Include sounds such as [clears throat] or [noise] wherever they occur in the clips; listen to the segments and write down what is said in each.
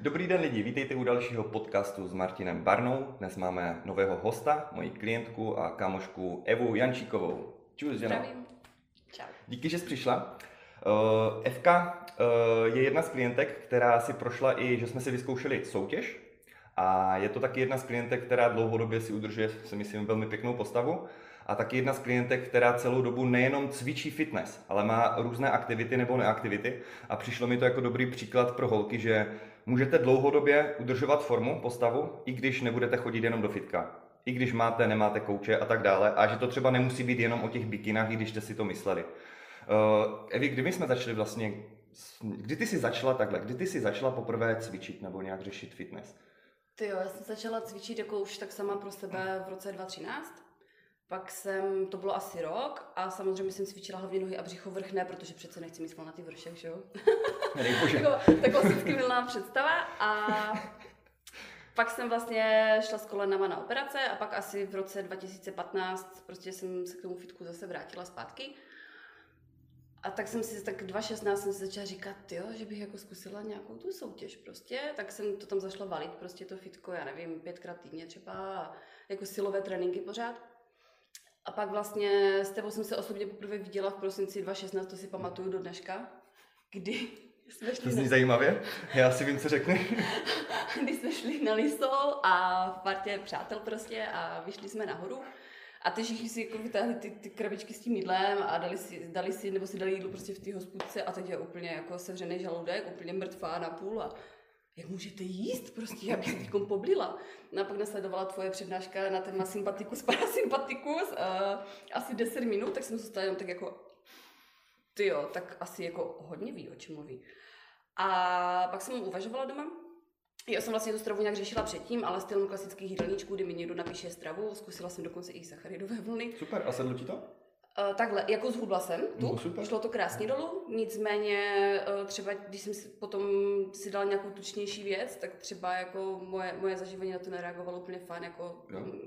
Dobrý den lidi, vítejte u dalšího podcastu s Martinem Barnou. Dnes máme nového hosta, moji klientku a kamošku Evu Jančíkovou. Čus, Zdravím. Čau. Díky, že jsi přišla. Uh, Evka uh, je jedna z klientek, která si prošla i, že jsme si vyzkoušeli soutěž. A je to taky jedna z klientek, která dlouhodobě si udržuje, si myslím, velmi pěknou postavu a taky jedna z klientek, která celou dobu nejenom cvičí fitness, ale má různé aktivity nebo neaktivity a přišlo mi to jako dobrý příklad pro holky, že můžete dlouhodobě udržovat formu, postavu, i když nebudete chodit jenom do fitka. I když máte, nemáte kouče a tak dále. A že to třeba nemusí být jenom o těch bikinách, i když jste si to mysleli. Uh, Evi, kdy my jsme začali vlastně, kdy ty jsi začala takhle, kdy ty jsi začala poprvé cvičit nebo nějak řešit fitness? Ty jo, já jsem začala cvičit jako už tak sama pro sebe v roce 2013 pak jsem, to bylo asi rok a samozřejmě jsem cvičila hlavně nohy a břicho vrchné, protože přece nechci mít na ty vršek, že jo? [laughs] jako, tak klasicky milná představa a pak jsem vlastně šla s kolenama na operace a pak asi v roce 2015 prostě jsem se k tomu fitku zase vrátila zpátky. A tak jsem si, tak 2016 jsem si začala říkat, jo, že bych jako zkusila nějakou tu soutěž prostě, tak jsem to tam zašla valit, prostě to fitko, já nevím, pětkrát týdně třeba, jako silové tréninky pořád. A pak vlastně s tebou jsem se osobně poprvé viděla v prosinci 2016, to si pamatuju do dneška, kdy [laughs] jsme šli To zní na... zajímavě, já si vím, co řekne. [laughs] kdy jsme šli na Lisol a v partě přátel prostě a vyšli jsme nahoru. A ty všichni si jako vytáhli ty, ty krabičky s tím jídlem a dali si, dali si, nebo si dali jídlo prostě v té hospůdce a teď je úplně jako sevřený žaludek, úplně mrtvá na půl a jak můžete jíst prostě, já bych teď poblila. No a pak nasledovala tvoje přednáška na téma sympatikus, [laughs] parasympatikus, uh, asi 10 minut, tak jsem zůstala jenom tak jako, ty jo, tak asi jako hodně ví, o čem mluví. A pak jsem uvažovala doma, já jsem vlastně tu stravu nějak řešila předtím, ale stylem klasických jídelníčků, kdy mi někdo napíše stravu, zkusila jsem dokonce i sacharidové vlny. Super, a sedlo ti to? Uh, takhle, jako zhubla jsem tu, no, super. šlo to krásně dolů, nicméně uh, třeba, když jsem si potom si dala nějakou tučnější věc, tak třeba jako moje, moje zažívání na to nereagovalo úplně fajn, jako, um,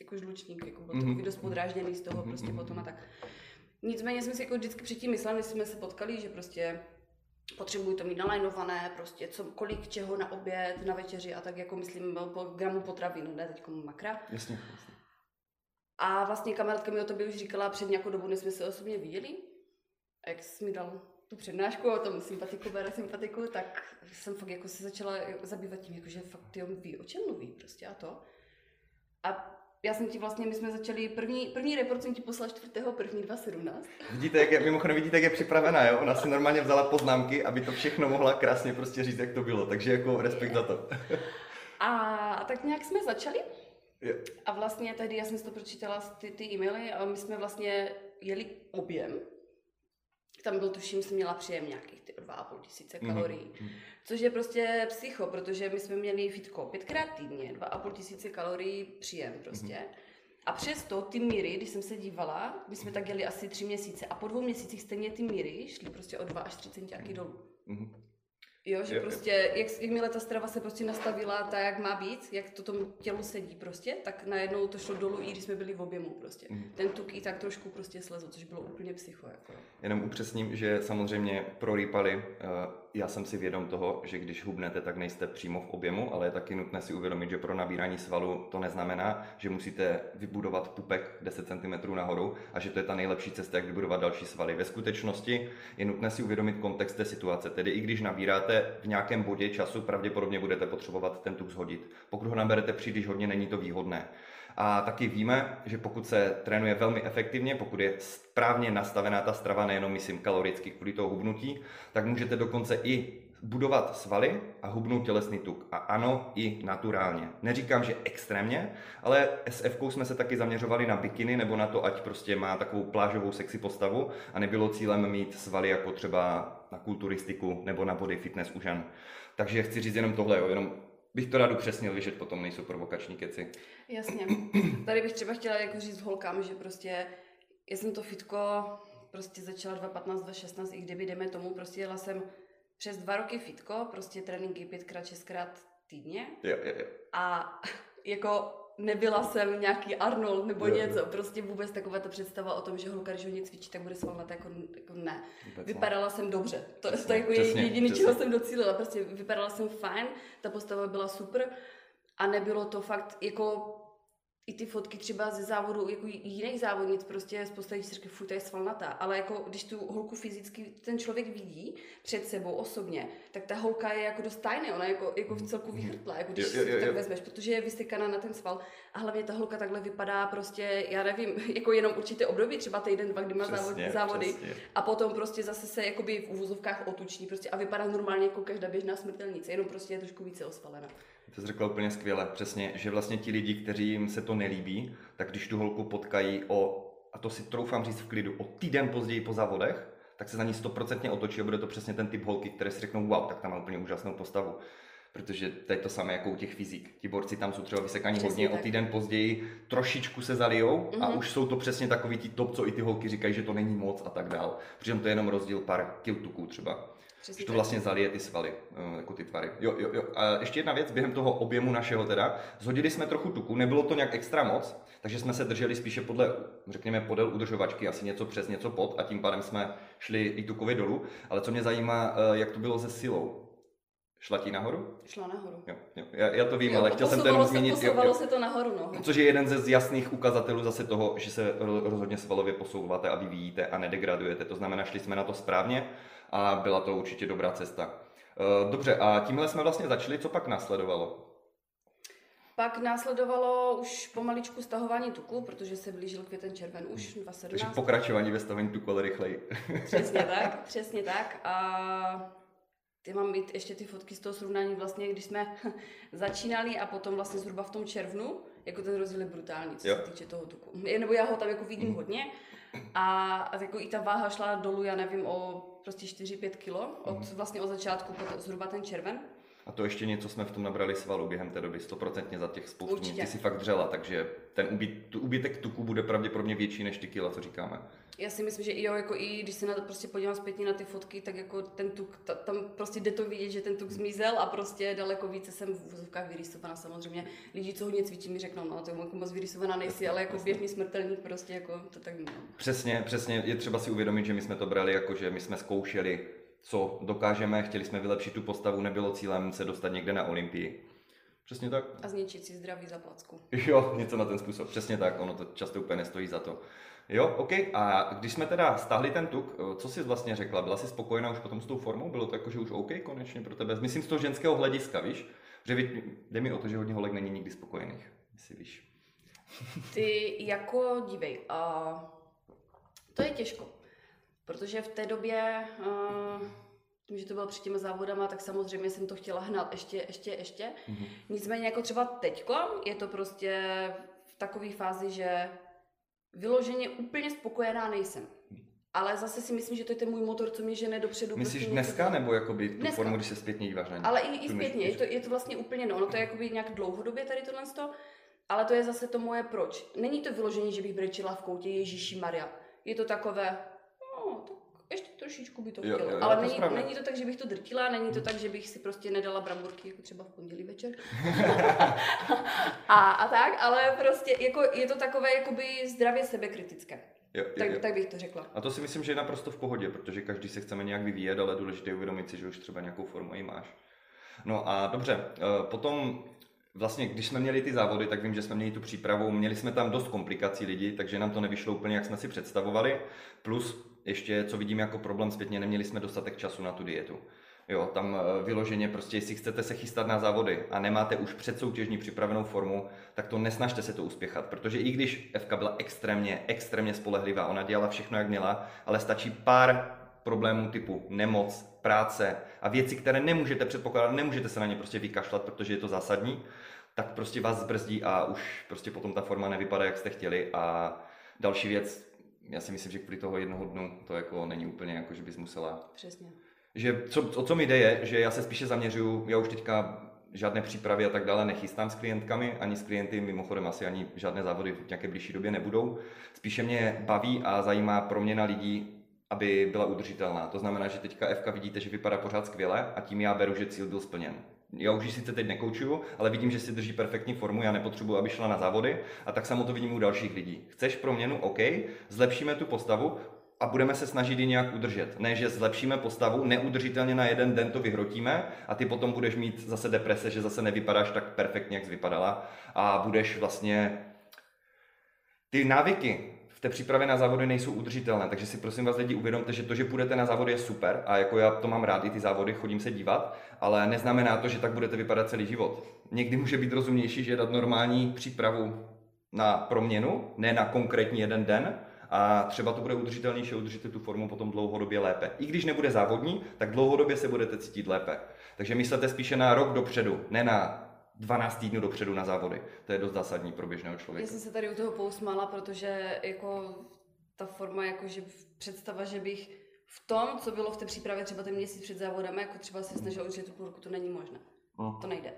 jako žlučník, jako byl mm-hmm. takový dost podrážděný z toho mm-hmm. prostě potom a tak. Nicméně jsme si jako vždycky předtím mysleli, když jsme se potkali, že prostě potřebuji to mít nalajnované, prostě co, kolik čeho na oběd, na večeři a tak jako myslím po gramu potravin, ne teď makra. Jasně, jasně. A vlastně kamarádka mi o tobě už říkala před nějakou dobu, než jsme se osobně viděli. A jak jsi mi dal tu přednášku o tom sympatiku, bere sympatiku, tak jsem fakt jako se začala zabývat tím, jakože fakt ty ví, o čem mluví prostě a to. A já jsem ti vlastně, my jsme začali, první, první report jsem ti poslala 4. 1. 2017. Vidíte, jak je, mimochodem vidíte, jak je připravená, jo? Ona si normálně vzala poznámky, aby to všechno mohla krásně prostě říct, jak to bylo, takže jako respekt za to. a, a tak nějak jsme začali a vlastně tehdy já jsem si to pročítala ty, ty e-maily a my jsme vlastně jeli objem. Tam byl, tuším, jsem měla příjem nějakých ty 2,5 tisíce mhm, kalorií. Mm-hmm. Což je prostě psycho, protože my jsme měli fitko pětkrát týdně, 2,5 tisíce kalorií příjem prostě. Mm-hmm. A přesto ty míry, když jsem se dívala, my jsme tak jeli asi tři měsíce a po dvou měsících stejně ty míry šly prostě o 2 až 3 centiáky dolů. Mm-hmm. Jo, že jo, prostě, jo. jak, jakmile ta strava se prostě nastavila tak, jak má být, jak to tomu tělu sedí prostě, tak najednou to šlo dolů, i když jsme byli v objemu prostě. Mm. Ten tuk i tak trošku prostě slezl, což bylo úplně psycho. Jako. Jenom upřesním, že samozřejmě pro rýpaly, uh, já jsem si vědom toho, že když hubnete, tak nejste přímo v objemu, ale je taky nutné si uvědomit, že pro nabírání svalu to neznamená, že musíte vybudovat pupek 10 cm nahoru a že to je ta nejlepší cesta, jak vybudovat další svaly. Ve skutečnosti je nutné si uvědomit kontext té situace, tedy i když nabíráte v nějakém bodě času, pravděpodobně budete potřebovat ten tuk zhodit. Pokud ho naberete příliš hodně, není to výhodné. A taky víme, že pokud se trénuje velmi efektivně, pokud je správně nastavená ta strava, nejenom myslím kaloricky kvůli toho hubnutí, tak můžete dokonce i budovat svaly a hubnout tělesný tuk. A ano, i naturálně. Neříkám, že extrémně, ale SF jsme se taky zaměřovali na bikiny nebo na to, ať prostě má takovou plážovou sexy postavu a nebylo cílem mít svaly jako třeba na kulturistiku nebo na body fitness u žen. Takže chci říct jenom tohle, jo, jenom bych to rád upřesnil, že potom nejsou provokační keci. Jasně. [clears throat] Tady bych třeba chtěla jako říct holkám, že prostě já jsem to fitko prostě začala 2015, 2016, i kdyby jdeme tomu, prostě jela jsem přes dva roky fitko, prostě tréninky pětkrát, šestkrát týdně. Jo, jo, jo. A [laughs] jako nebyla jsem nějaký Arnold nebo jo, něco, jo. prostě vůbec taková ta představa o tom, že holka, když hodně cvičí, tak bude svalnatá, jako, jako ne. Vůbec vypadala ne. jsem dobře, to, je to jako přesně, jediný, přesně. čeho jsem docílila, prostě vypadala jsem fajn, ta postava byla super a nebylo to fakt jako i ty fotky třeba ze závodu, jako jiných závodnic, prostě z si říká, fuj, to je svalnatá, ale jako když tu holku fyzicky ten člověk vidí před sebou osobně, tak ta holka je jako dost tajná, ona jako, jako v celku vychrtlá, jako když jo, jo, jo, tak vezmeš, protože je vystekaná na ten sval a hlavně ta holka takhle vypadá prostě, já nevím, [laughs] jako jenom určitě období, třeba týden, dva, kdy má přesně, závody přesně. a potom prostě zase se jakoby v uvozovkách otuční prostě a vypadá normálně jako každá běžná smrtelnice, jenom prostě je trošku více osvalená. To jsi řekla úplně skvěle, přesně, že vlastně ti lidi, kteří jim se to nelíbí, tak když tu holku potkají o, a to si troufám říct v klidu, o týden později po závodech, tak se za ní stoprocentně otočí a bude to přesně ten typ holky, které si řeknou, wow, tak tam má úplně úžasnou postavu. Protože to je to samé jako u těch fyzik. Ti borci tam jsou třeba vysekaní hodně, tak. o týden později trošičku se zalijou mm-hmm. a mhm. už jsou to přesně takový ti top, co i ty holky říkají, že to není moc a tak dál. Přitom to je jenom rozdíl pár kiltuků třeba. Přesně že to vlastně zalije ty svaly, eh, jako ty tvary. Jo, jo, jo. A ještě jedna věc, během toho objemu našeho teda, zhodili jsme trochu tuku, nebylo to nějak extra moc, takže jsme se drželi spíše podle, řekněme, podél udržovačky, asi něco přes, něco pod a tím pádem jsme šli i tukově dolů. Ale co mě zajímá, eh, jak to bylo se silou. Šla ti nahoru? Šla nahoru. Jo, jo. Já, já to vím, jo, ale chtěl jsem to jenom zmínit. Posouvalo jo, jo. se to nahoru, no. Což je jeden ze jasných ukazatelů zase toho, že se rozhodně svalově posouváte a vyvíjíte a nedegradujete. To znamená, šli jsme na to správně a byla to určitě dobrá cesta. Eh, dobře, a tímhle jsme vlastně začali, co pak následovalo? Pak následovalo už pomaličku stahování tuku, protože se blížil květen červen už 2017. Takže pokračování ve stahování tuku, ale rychleji. Přesně [laughs] tak, přesně tak. A ty mám mít ještě ty fotky z toho srovnání vlastně, když jsme [laughs] začínali a potom vlastně zhruba v tom červnu, jako ten rozdíl je brutální, co jo. se týče toho tuku. Nebo já ho tam jako vidím mm. hodně a, a jako i ta váha šla dolů, já nevím, o prostě 4-5 kilo od mm. vlastně od začátku zhruba ten červen. A to ještě něco jsme v tom nabrali svalu během té doby, stoprocentně za těch spoustu dní. Ty si fakt dřela, takže ten ubyt, úbytek tuku bude pravděpodobně větší než ty kila, co říkáme. Já si myslím, že i jo, jako i když se na to prostě podívám zpětně na ty fotky, tak jako ten tuk, ta, tam prostě jde to vidět, že ten tuk zmizel a prostě daleko více jsem v úzovkách vyrýsovaná samozřejmě. Lidi, co hodně cvičí, mi řeknou, no to je jako moc vyrýsovaná nejsi, ale jako běžný smrtelník prostě jako to tak no. Přesně, přesně, je třeba si uvědomit, že my jsme to brali jako, že my jsme zkoušeli co dokážeme, chtěli jsme vylepšit tu postavu, nebylo cílem se dostat někde na Olympii. Přesně tak. A zničit si zdraví za placku. [laughs] Jo, něco na ten způsob. Přesně tak, ono to často úplně nestojí za to. Jo, OK. A když jsme teda stáhli ten tuk, co jsi vlastně řekla? Byla jsi spokojená už potom s tou formou? Bylo to jako, že už OK konečně pro tebe? Myslím z toho ženského hlediska, víš? Že jde mi o to, že hodně holek není nikdy spokojených, jestli víš. Ty jako, dívej, uh, to je těžko. Protože v té době, uh, tím, že to bylo před těmi závodama, tak samozřejmě jsem to chtěla hnat ještě, ještě, ještě. Mm-hmm. Nicméně jako třeba teďko je to prostě v takové fázi, že vyloženě úplně spokojená nejsem. Ale zase si myslím, že to je ten můj motor, co mě žene dopředu. Myslíš prostě dneska, nebo jakoby tu dneska. formu, když se zpětně díváš na ní? Ale i, i zpětně, je to, je to vlastně úplně no, ono to je jakoby nějak dlouhodobě tady tohle ale to je zase to moje proč. Není to vyložení, že bych brečila v koutě Ježíši Maria. Je to takové, trošičku by to chtělo. Jo, jo, Ale to není, není to tak, že bych to drtila, není to tak, že bych si prostě nedala bramburky, jako třeba v pondělí večer. [laughs] a, a tak, ale prostě jako, je to takové jakoby zdravě sebekritické. Jo, jo, tak, jo. tak bych to řekla. A to si myslím, že je naprosto v pohodě, protože každý se chceme nějak vyvíjet, ale důležité je uvědomit si, že už třeba nějakou formu i máš. No a dobře, eh, potom Vlastně, když jsme měli ty závody, tak vím, že jsme měli tu přípravu, měli jsme tam dost komplikací lidí, takže nám to nevyšlo úplně, jak jsme si představovali. Plus, ještě, co vidím jako problém zpětně, neměli jsme dostatek času na tu dietu. Jo, tam eh, vyloženě prostě, jestli chcete se chystat na závody a nemáte už předsoutěžní připravenou formu, tak to nesnažte se to uspěchat, protože i když FK byla extrémně, extrémně spolehlivá, ona dělala všechno, jak měla, ale stačí pár problémů typu nemoc, práce a věci, které nemůžete předpokládat, nemůžete se na ně prostě vykašlat, protože je to zásadní, tak prostě vás zbrzdí a už prostě potom ta forma nevypadá, jak jste chtěli. A další věc, já si myslím, že kvůli toho jednoho dnu to jako není úplně jako, že bys musela. Přesně. Že co, o co mi jde je, že já se spíše zaměřuju, já už teďka žádné přípravy a tak dále nechystám s klientkami, ani s klienty, mimochodem asi ani žádné závody v nějaké blížší době nebudou. Spíše mě baví a zajímá proměna lidí, aby byla udržitelná. To znamená, že teďka FK vidíte, že vypadá pořád skvěle a tím já beru, že cíl byl splněn já už ji sice teď nekoučuju, ale vidím, že si drží perfektní formu, já nepotřebuji, aby šla na závody a tak samo to vidím u dalších lidí. Chceš proměnu? OK, zlepšíme tu postavu, a budeme se snažit ji nějak udržet. Ne, že zlepšíme postavu, neudržitelně na jeden den to vyhrotíme a ty potom budeš mít zase deprese, že zase nevypadáš tak perfektně, jak jsi vypadala a budeš vlastně... Ty návyky té přípravě na závody nejsou udržitelné, takže si prosím vás lidi uvědomte, že to, že půjdete na závody je super a jako já to mám rád, i ty závody, chodím se dívat, ale neznamená to, že tak budete vypadat celý život. Někdy může být rozumnější, že dát normální přípravu na proměnu, ne na konkrétní jeden den, a třeba to bude udržitelnější udržíte tu formu potom dlouhodobě lépe. I když nebude závodní, tak dlouhodobě se budete cítit lépe. Takže myslete spíše na rok dopředu, ne na 12 týdnů dopředu na závody. To je dost zásadní pro běžného člověka. Já jsem se tady u toho pousmála, protože jako ta forma, jakože představa, že bych v tom, co bylo v té přípravě třeba ten měsíc před závodem, jako třeba se snažil udržet tu půlku, to není možné. Mm. To nejde.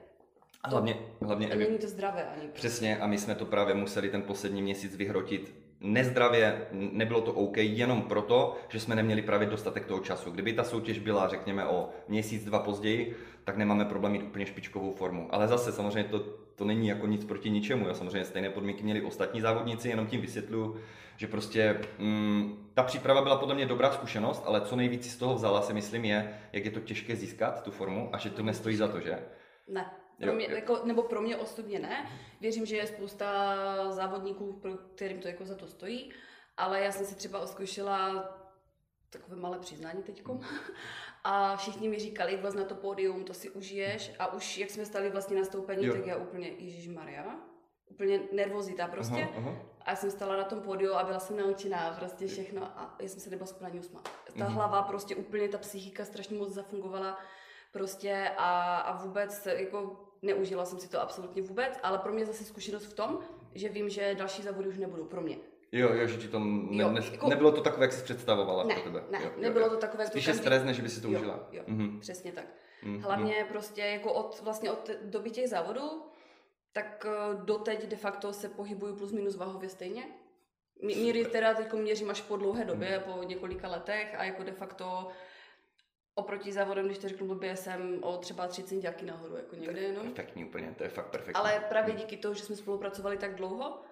A hlavně, hlavně a není to zdravé ani. Přesně a my jsme to právě museli ten poslední měsíc vyhrotit nezdravě, nebylo to OK jenom proto, že jsme neměli právě dostatek toho času. Kdyby ta soutěž byla, řekněme, o měsíc, dva později, tak nemáme problém mít úplně špičkovou formu. Ale zase samozřejmě to, to není jako nic proti ničemu. Já samozřejmě stejné podmínky měli ostatní závodníci, jenom tím vysvětluju, že prostě mm, ta příprava byla podle mě dobrá zkušenost, ale co nejvíc z toho vzala, si myslím, je, jak je to těžké získat tu formu a že to nestojí za to, že? Ne. Pro mě, jako, nebo pro mě osobně ne. Věřím, že je spousta závodníků, pro kterým to jako za to stojí, ale já jsem si třeba oskoušela takové malé přiznání teďkom. A všichni mi říkali, vlez na to pódium, to si užiješ. A už jak jsme stali vlastně na stoupení, jo. tak já úplně, Ježíš Maria, úplně nervozita prostě. Aha, aha. A já jsem stala na tom pódiu a byla jsem naučená prostě všechno a já jsem se nebyla schopna ani usmát. Ta mhm. hlava prostě úplně, ta psychika strašně moc zafungovala prostě a, a vůbec jako neužila jsem si to absolutně vůbec, ale pro mě zase zkušenost v tom, že vím, že další závody už nebudou pro mě. Jo, jo, že ti to ne, jo, ne, jako, nebylo to takové, jak jsi představovala ne, pro tebe. Ne, jo, nebylo jo, to takové. Spíše to stres, než by si to jo, užila. Jo, mm-hmm. přesně tak. Mm-hmm. Hlavně prostě jako od, vlastně od doby těch závodů, tak eh, doteď de facto se pohybuju plus minus váhově stejně. Míry teda teď měřím až po dlouhé době, mm. po několika letech a jako de facto oproti závodem, když to řeknu blbě, jsem o třeba 30 centiáky nahoru, jako někde jenom. Perfektní úplně, to je fakt perfektní. Ale právě díky tomu, že jsme spolupracovali tak dlouho,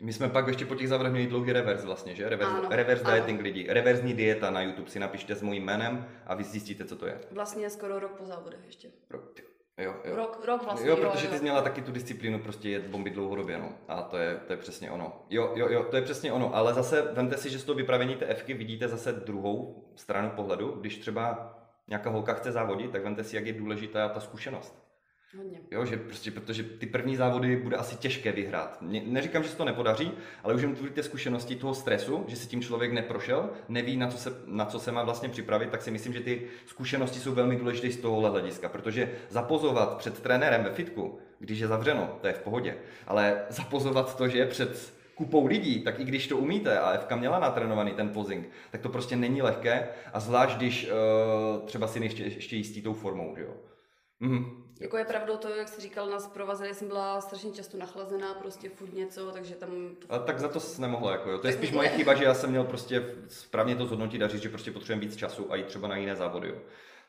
my jsme pak ještě po těch závodech měli dlouhý reverse vlastně, že? Reverse, ano, reverse ano. dieting lidi. Reverzní dieta na YouTube si napište s mojím jménem a vy zjistíte, co to je. Vlastně skoro rok po závodech ještě. Rok, jo, jo. Rok, rok vlastně. Jo, protože ty jsi měla taky tu disciplínu prostě jet bomby dlouhodobě, no. A to je, to je přesně ono. Jo, jo, jo, to je přesně ono. Ale zase vemte si, že z toho vypravení té Fky vidíte zase druhou stranu pohledu, když třeba nějaká holka chce závodit, tak vemte si, jak je důležitá ta zkušenost. Hodně. Jo, že prostě, protože ty první závody bude asi těžké vyhrát. neříkám, že se to nepodaří, ale už jen ty zkušenosti toho stresu, že si tím člověk neprošel, neví, na co, se, na co se má vlastně připravit, tak si myslím, že ty zkušenosti jsou velmi důležité z tohohle hlediska, protože zapozovat před trenérem ve fitku, když je zavřeno, to je v pohodě, ale zapozovat to, že je před kupou lidí, tak i když to umíte a FK měla natrénovaný ten posing, tak to prostě není lehké a zvlášť když uh, třeba si ještě, ještě jistí tou formou, že jo. Mhm. Jako je pravdou to, jak jsi říkal, nás provazili, jsem byla strašně často nachlazená, prostě furt něco, takže tam... To... A tak za to jsi nemohla, jako jo. To je spíš moje chyba, že já jsem měl prostě správně to zhodnotit a říct, že prostě potřebujeme víc času a jít třeba na jiné závody, jo.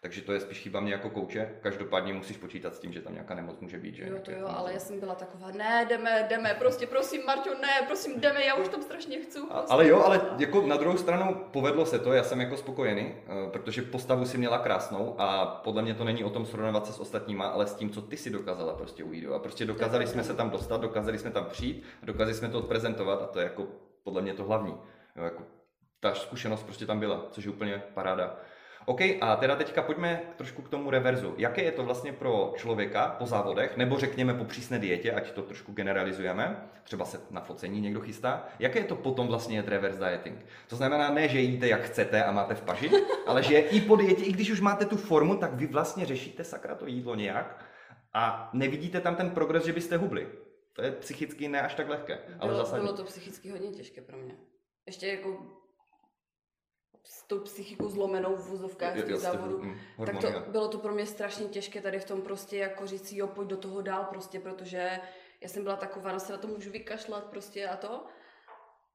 Takže to je spíš chyba mě jako kouče. Každopádně musíš počítat s tím, že tam nějaká nemoc může být. Že? Jo, to jo, ale já jsem byla taková, ne, jdeme, jdeme, prostě prosím, Marťo, ne, prosím, jdeme, já už tam strašně chci. Prostě. Ale jo, ale jako na druhou stranu povedlo se to, já jsem jako spokojený, eh, protože postavu si měla krásnou a podle mě to není o tom srovnávat se s ostatníma, ale s tím, co ty si dokázala prostě ujít. A prostě dokázali jsme se tam dostat, dokázali jsme tam přijít, dokázali jsme to odprezentovat a to je jako podle mě to hlavní. Jo, jako ta zkušenost prostě tam byla, což je úplně paráda. OK, a teda teďka pojďme trošku k tomu reverzu. Jaké je to vlastně pro člověka po závodech, nebo řekněme po přísné dietě, ať to trošku generalizujeme, třeba se na focení někdo chystá, jaké je to potom vlastně jet reverse dieting? To znamená ne, že jíte jak chcete a máte v paži, [laughs] ale že i po dietě, i když už máte tu formu, tak vy vlastně řešíte sakra to jídlo nějak a nevidíte tam ten progres, že byste hubli. To je psychicky ne až tak lehké. Ale bylo, bylo to psychicky hodně těžké pro mě. Ještě jako s tou psychikou zlomenou v vozovkách těch závodů, mm, tak to bylo to pro mě strašně těžké tady v tom prostě jako říct si, jo, pojď do toho dál prostě, protože já jsem byla taková, no se na to můžu vykašlat prostě a to,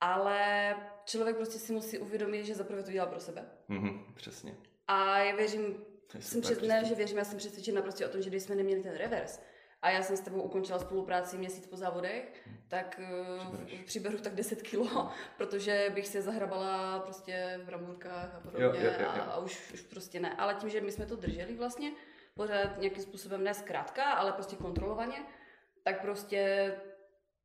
ale člověk prostě si musí uvědomit, že zaprvé to dělá pro sebe. Mm-hmm, přesně. A já věřím jsem před, ne, že věřím, já jsem přesvědčena prostě o tom, že když jsme neměli ten revers, a já jsem s tebou ukončila spolupráci měsíc po závodech, tak Přibereš. přiberu tak 10 kilo, [laughs] protože bych se zahrabala prostě v ramurkách a podobně jo, jo, jo, jo. A, a už, už prostě ne. Ale tím, že my jsme to drželi vlastně, pořád nějakým způsobem ne zkrátka, ale prostě kontrolovaně, tak prostě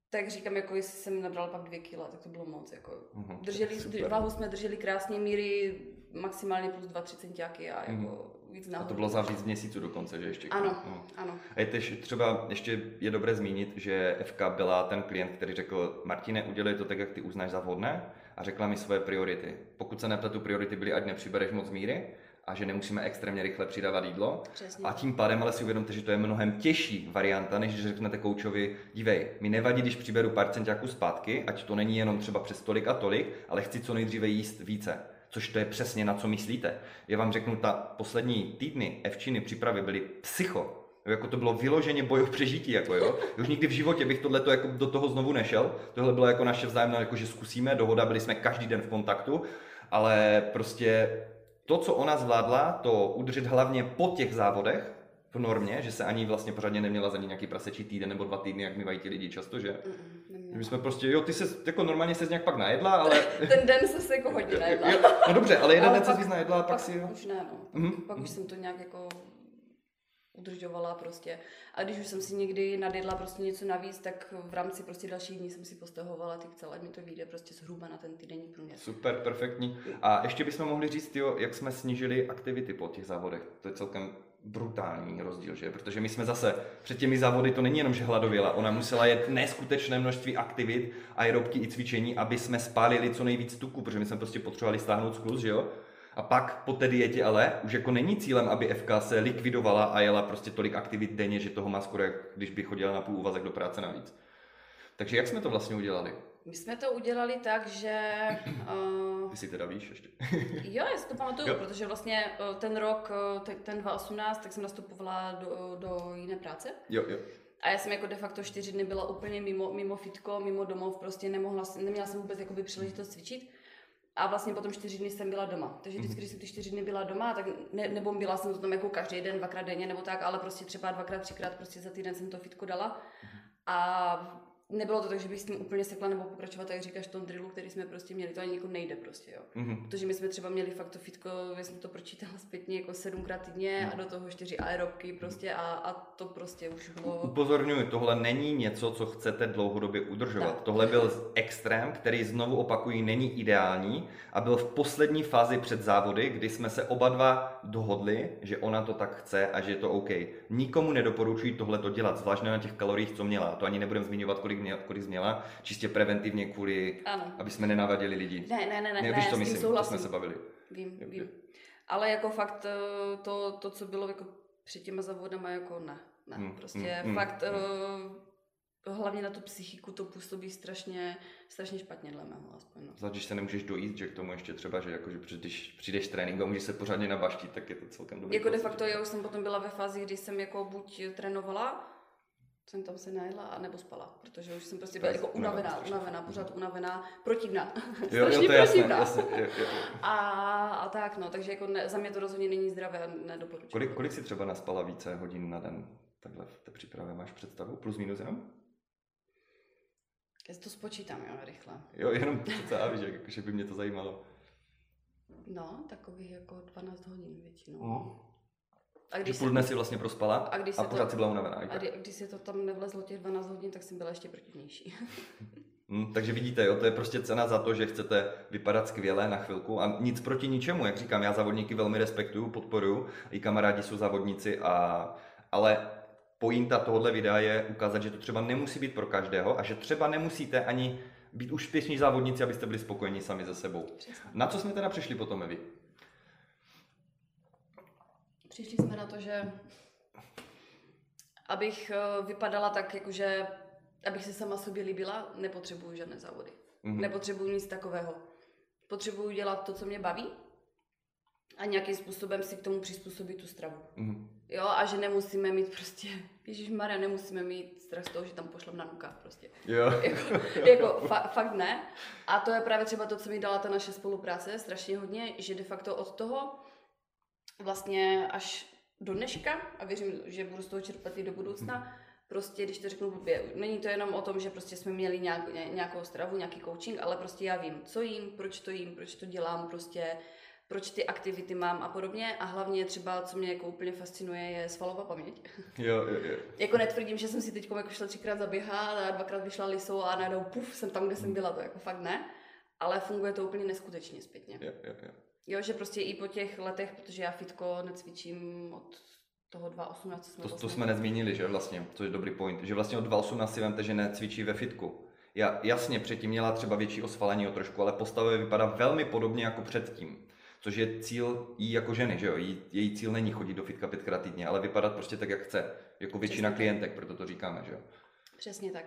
tak říkám, jako jestli jsem nabral pak dvě kila, tak to bylo moc. Jako. Uh-huh, drželi, váhu jsme drželi krásně míry, maximálně plus 2-3 centiáky a jako uh-huh. víc nahoru. A to bylo za víc měsíců dokonce, že ještě? Ano, no. ano. A je tež, třeba ještě je dobré zmínit, že FK byla ten klient, který řekl, Martine, udělej to tak, jak ty uznáš za vhodné a řekla mi svoje priority. Pokud se nepletu, priority byly, ať nepřibereš moc míry, a že nemusíme extrémně rychle přidávat jídlo. Přesně. A tím pádem ale si uvědomte, že to je mnohem těžší varianta, než když řeknete koučovi, dívej, mi nevadí, když přiberu pár centiáků zpátky, ať to není jenom třeba přes tolik a tolik, ale chci co nejdříve jíst více. Což to je přesně na co myslíte. Já vám řeknu, ta poslední týdny Evčiny přípravy byly psycho. Jako to bylo vyloženě boj o přežití, jako jo. Už nikdy v životě bych tohle jako do toho znovu nešel. Tohle bylo jako naše vzájemné, jako že zkusíme, dohoda, byli jsme každý den v kontaktu, ale prostě to, co ona zvládla, to udržet hlavně po těch závodech, v normě, že se ani vlastně pořádně neměla za ní nějaký prasečí týden nebo dva týdny, jak mývají ti lidi často, že? Mm, My jsme prostě, jo, ty se jako normálně se nějak pak najedla, ale... [laughs] Ten den se se jako hodně najedla. no dobře, ale jeden ale den se víc najedla a pak, pak si... Jo. Už ne, no. Mm-hmm. Pak už jsem to nějak jako udržovala prostě. A když už jsem si někdy nadjedla prostě něco navíc, tak v rámci prostě dalších dní jsem si postahovala ty celé, mi to vyjde prostě zhruba na ten týdenní průměr. Super, perfektní. A ještě bychom mohli říct, jo, jak jsme snížili aktivity po těch závodech. To je celkem brutální rozdíl, že? Protože my jsme zase před těmi závody, to není jenom, že hladověla, ona musela jet neskutečné množství aktivit, aerobky i cvičení, aby jsme spálili co nejvíc tuku, protože my jsme prostě potřebovali stáhnout skluz, že jo? A pak po té dietě ale už jako není cílem, aby FK se likvidovala a jela prostě tolik aktivit denně, že toho má skoro jak když by chodila na půl úvazek do práce navíc. Takže jak jsme to vlastně udělali? My jsme to udělali tak, že... Uh... [clears throat] Ty si teda víš ještě. [laughs] jo, já si to pamatuju, jo. protože vlastně uh, ten rok, uh, ten 2018, tak jsem nastupovala do, do jiné práce. Jo, jo. A já jsem jako de facto čtyři dny byla úplně mimo, mimo fitko, mimo domov, prostě nemohla, neměla jsem vůbec jakoby příležitost cvičit. A vlastně potom čtyři dny jsem byla doma. Takže vždycky, když jsem ty čtyři dny byla doma, tak ne, nebo byla jsem to tam jako každý den, dvakrát denně nebo tak, ale prostě třeba dvakrát, třikrát prostě za týden jsem to fitko dala. A nebylo to tak, že bych s tím úplně sekla nebo pokračovat, jak říkáš, v tom drillu, který jsme prostě měli, to ani jako nejde prostě, jo. Mm-hmm. Protože my jsme třeba měli fakt to fitko, já jsem to pročítala zpětně jako sedmkrát týdně mm. a do toho čtyři aerobky prostě a, a to prostě už bylo... Upozorňuji, tohle není něco, co chcete dlouhodobě udržovat. Tak. Tohle byl extrém, který znovu opakují, není ideální a byl v poslední fázi před závody, kdy jsme se oba dva dohodli, že ona to tak chce a že je to OK. Nikomu nedoporučuji tohle to dělat, zvlášť na těch kaloriích, co měla. To ani nebudem zmiňovat, kolik měla, kolik měla, čistě preventivně kvůli, ano. aby jsme nenavadili lidi. Ne, ne, ne, ne, ne, to myslím, to jsme se bavili. Vím, jo, vím. Ale jako fakt eh, to, to, co bylo jako před těma závodama, jako ne, ne, hmm, prostě hmm, fakt hmm. Uh, hlavně na tu psychiku to působí strašně, strašně špatně dle mého aspoň. No. Zvlášť, když se nemůžeš dojít, že k tomu ještě třeba, že, jako, že když přijdeš tréninku a můžeš se pořádně nabaštit, tak je to celkem dobré. Jako de facto já už jsem potom byla ve fázi, kdy jsem jako buď trénovala, jsem tam se najedla a nebo spala, protože už jsem prostě byla jako unavená, unavená, pořád unavená, protivná. [laughs] Jo, jo, to je jasné, jasné, jo, jo. A, a tak no, takže jako ne, za mě to rozhodně není zdravé a nedoporučuji. Kolik, kolik si třeba naspala více hodin na den takhle v té přípravě? Máš představu? Plus minus jenom? Já to spočítám, jo, rychle. Jo, jenom přece, víš, jak, že by mě to zajímalo. No, takových jako 12 hodin většinou. Uh. A když půl dne si vlastně prospala a, když a pořád to, si byla unavená. A kdy, když se to tam nevlezlo těch 12 hodin, tak jsem byla ještě protivnější. [laughs] hmm, takže vidíte, jo, to je prostě cena za to, že chcete vypadat skvěle na chvilku a nic proti ničemu, jak říkám, já závodníky velmi respektuju, podporuju, i kamarádi jsou závodníci, a, ale pointa tohohle videa je ukázat, že to třeba nemusí být pro každého a že třeba nemusíte ani být úspěšní závodníci, abyste byli spokojení sami ze sebou. Přesně. Na co jsme teda přišli potom, Evi? Přišli jsme na to, že abych eh, vypadala tak, jakože abych se sama sobě líbila, nepotřebuju žádné závody. Mm-hmm. Nepotřebuju nic takového. Potřebuju dělat to, co mě baví a nějakým způsobem si k tomu přizpůsobit tu stravu. Mm-hmm. Jo, a že nemusíme mít prostě, Ježíš Maria, nemusíme mít strach z toho, že tam pošlem na nuka prostě. Jo. [laughs] jako, jako fa- fakt ne. A to je právě třeba to, co mi dala ta naše spolupráce strašně hodně, že de facto od toho, vlastně až do dneška a věřím, že budu z toho čerpat i do budoucna, hmm. prostě, když to řeknu blbě, není to jenom o tom, že prostě jsme měli nějak, nějakou stravu, nějaký coaching, ale prostě já vím, co jím, proč to jím, proč to dělám, prostě proč ty aktivity mám a podobně. A hlavně třeba, co mě jako úplně fascinuje, je svalová paměť. Jo, jo, jo. [laughs] jako netvrdím, že jsem si teď jako šla třikrát zaběhat a dvakrát vyšla lisou a najednou puf, jsem tam, kde jsem byla, to jako fakt ne. Ale funguje to úplně neskutečně zpětně. Jo, jo, jo. Jo, že prostě i po těch letech, protože já fitko necvičím od toho 2.18, co jsme to, to jsme nezmínili, že vlastně, to je dobrý point, že vlastně od 2.18 si vemte, že necvičí ve fitku. Já, jasně, předtím měla třeba větší osvalení o trošku, ale postavě vypadá velmi podobně jako předtím což je cíl jí jako ženy, že jo? Jí, její cíl není chodit do fitka pětkrát týdně, ale vypadat prostě tak, jak chce. Jako většina Přesně klientek, tak. proto to říkáme, že jo? Přesně tak.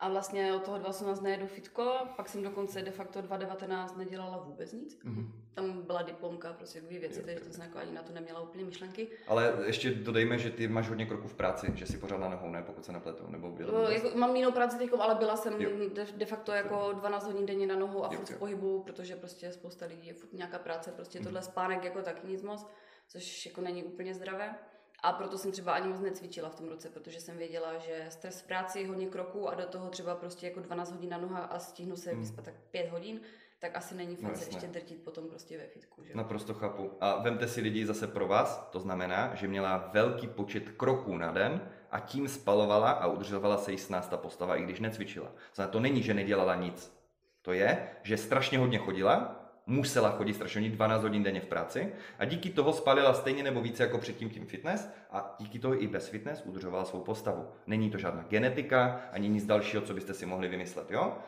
A vlastně od toho 2018 nejedu fitko, pak jsem dokonce de facto 2019 nedělala vůbec nic. Mm-hmm. Tam byla diplomka, prostě dvě věci, takže to jsem jako ani na to neměla úplně myšlenky. Ale ještě dodejme, že ty máš hodně kroků v práci, že jsi pořád na nohou, ne, pokud se nepletu, nebo byla jako, Mám jinou práci teď, ale byla jsem de, de, facto jako 12 hodin denně na nohu a furt v pohybu, protože prostě spousta lidí je furt nějaká práce, prostě mm-hmm. tohle spánek jako taky nic moc, což jako není úplně zdravé. A proto jsem třeba ani moc necvičila v tom roce, protože jsem věděla, že stres v práci, hodně kroků a do toho třeba prostě jako 12 hodin na noha a stihnu se hmm. vyspat tak 5 hodin, tak asi není fakt no, se ještě drtit potom prostě ve fitku. Že? Naprosto chápu. A vemte si lidi zase pro vás, to znamená, že měla velký počet kroků na den a tím spalovala a udržovala se jí ta postava, i když necvičila. Znamená, to není, že nedělala nic. To je, že strašně hodně chodila, musela chodit strašně 12 hodin denně v práci a díky toho spalila stejně nebo více jako předtím tím fitness a díky toho i bez fitness udržovala svou postavu. Není to žádná genetika ani nic dalšího, co byste si mohli vymyslet, jo?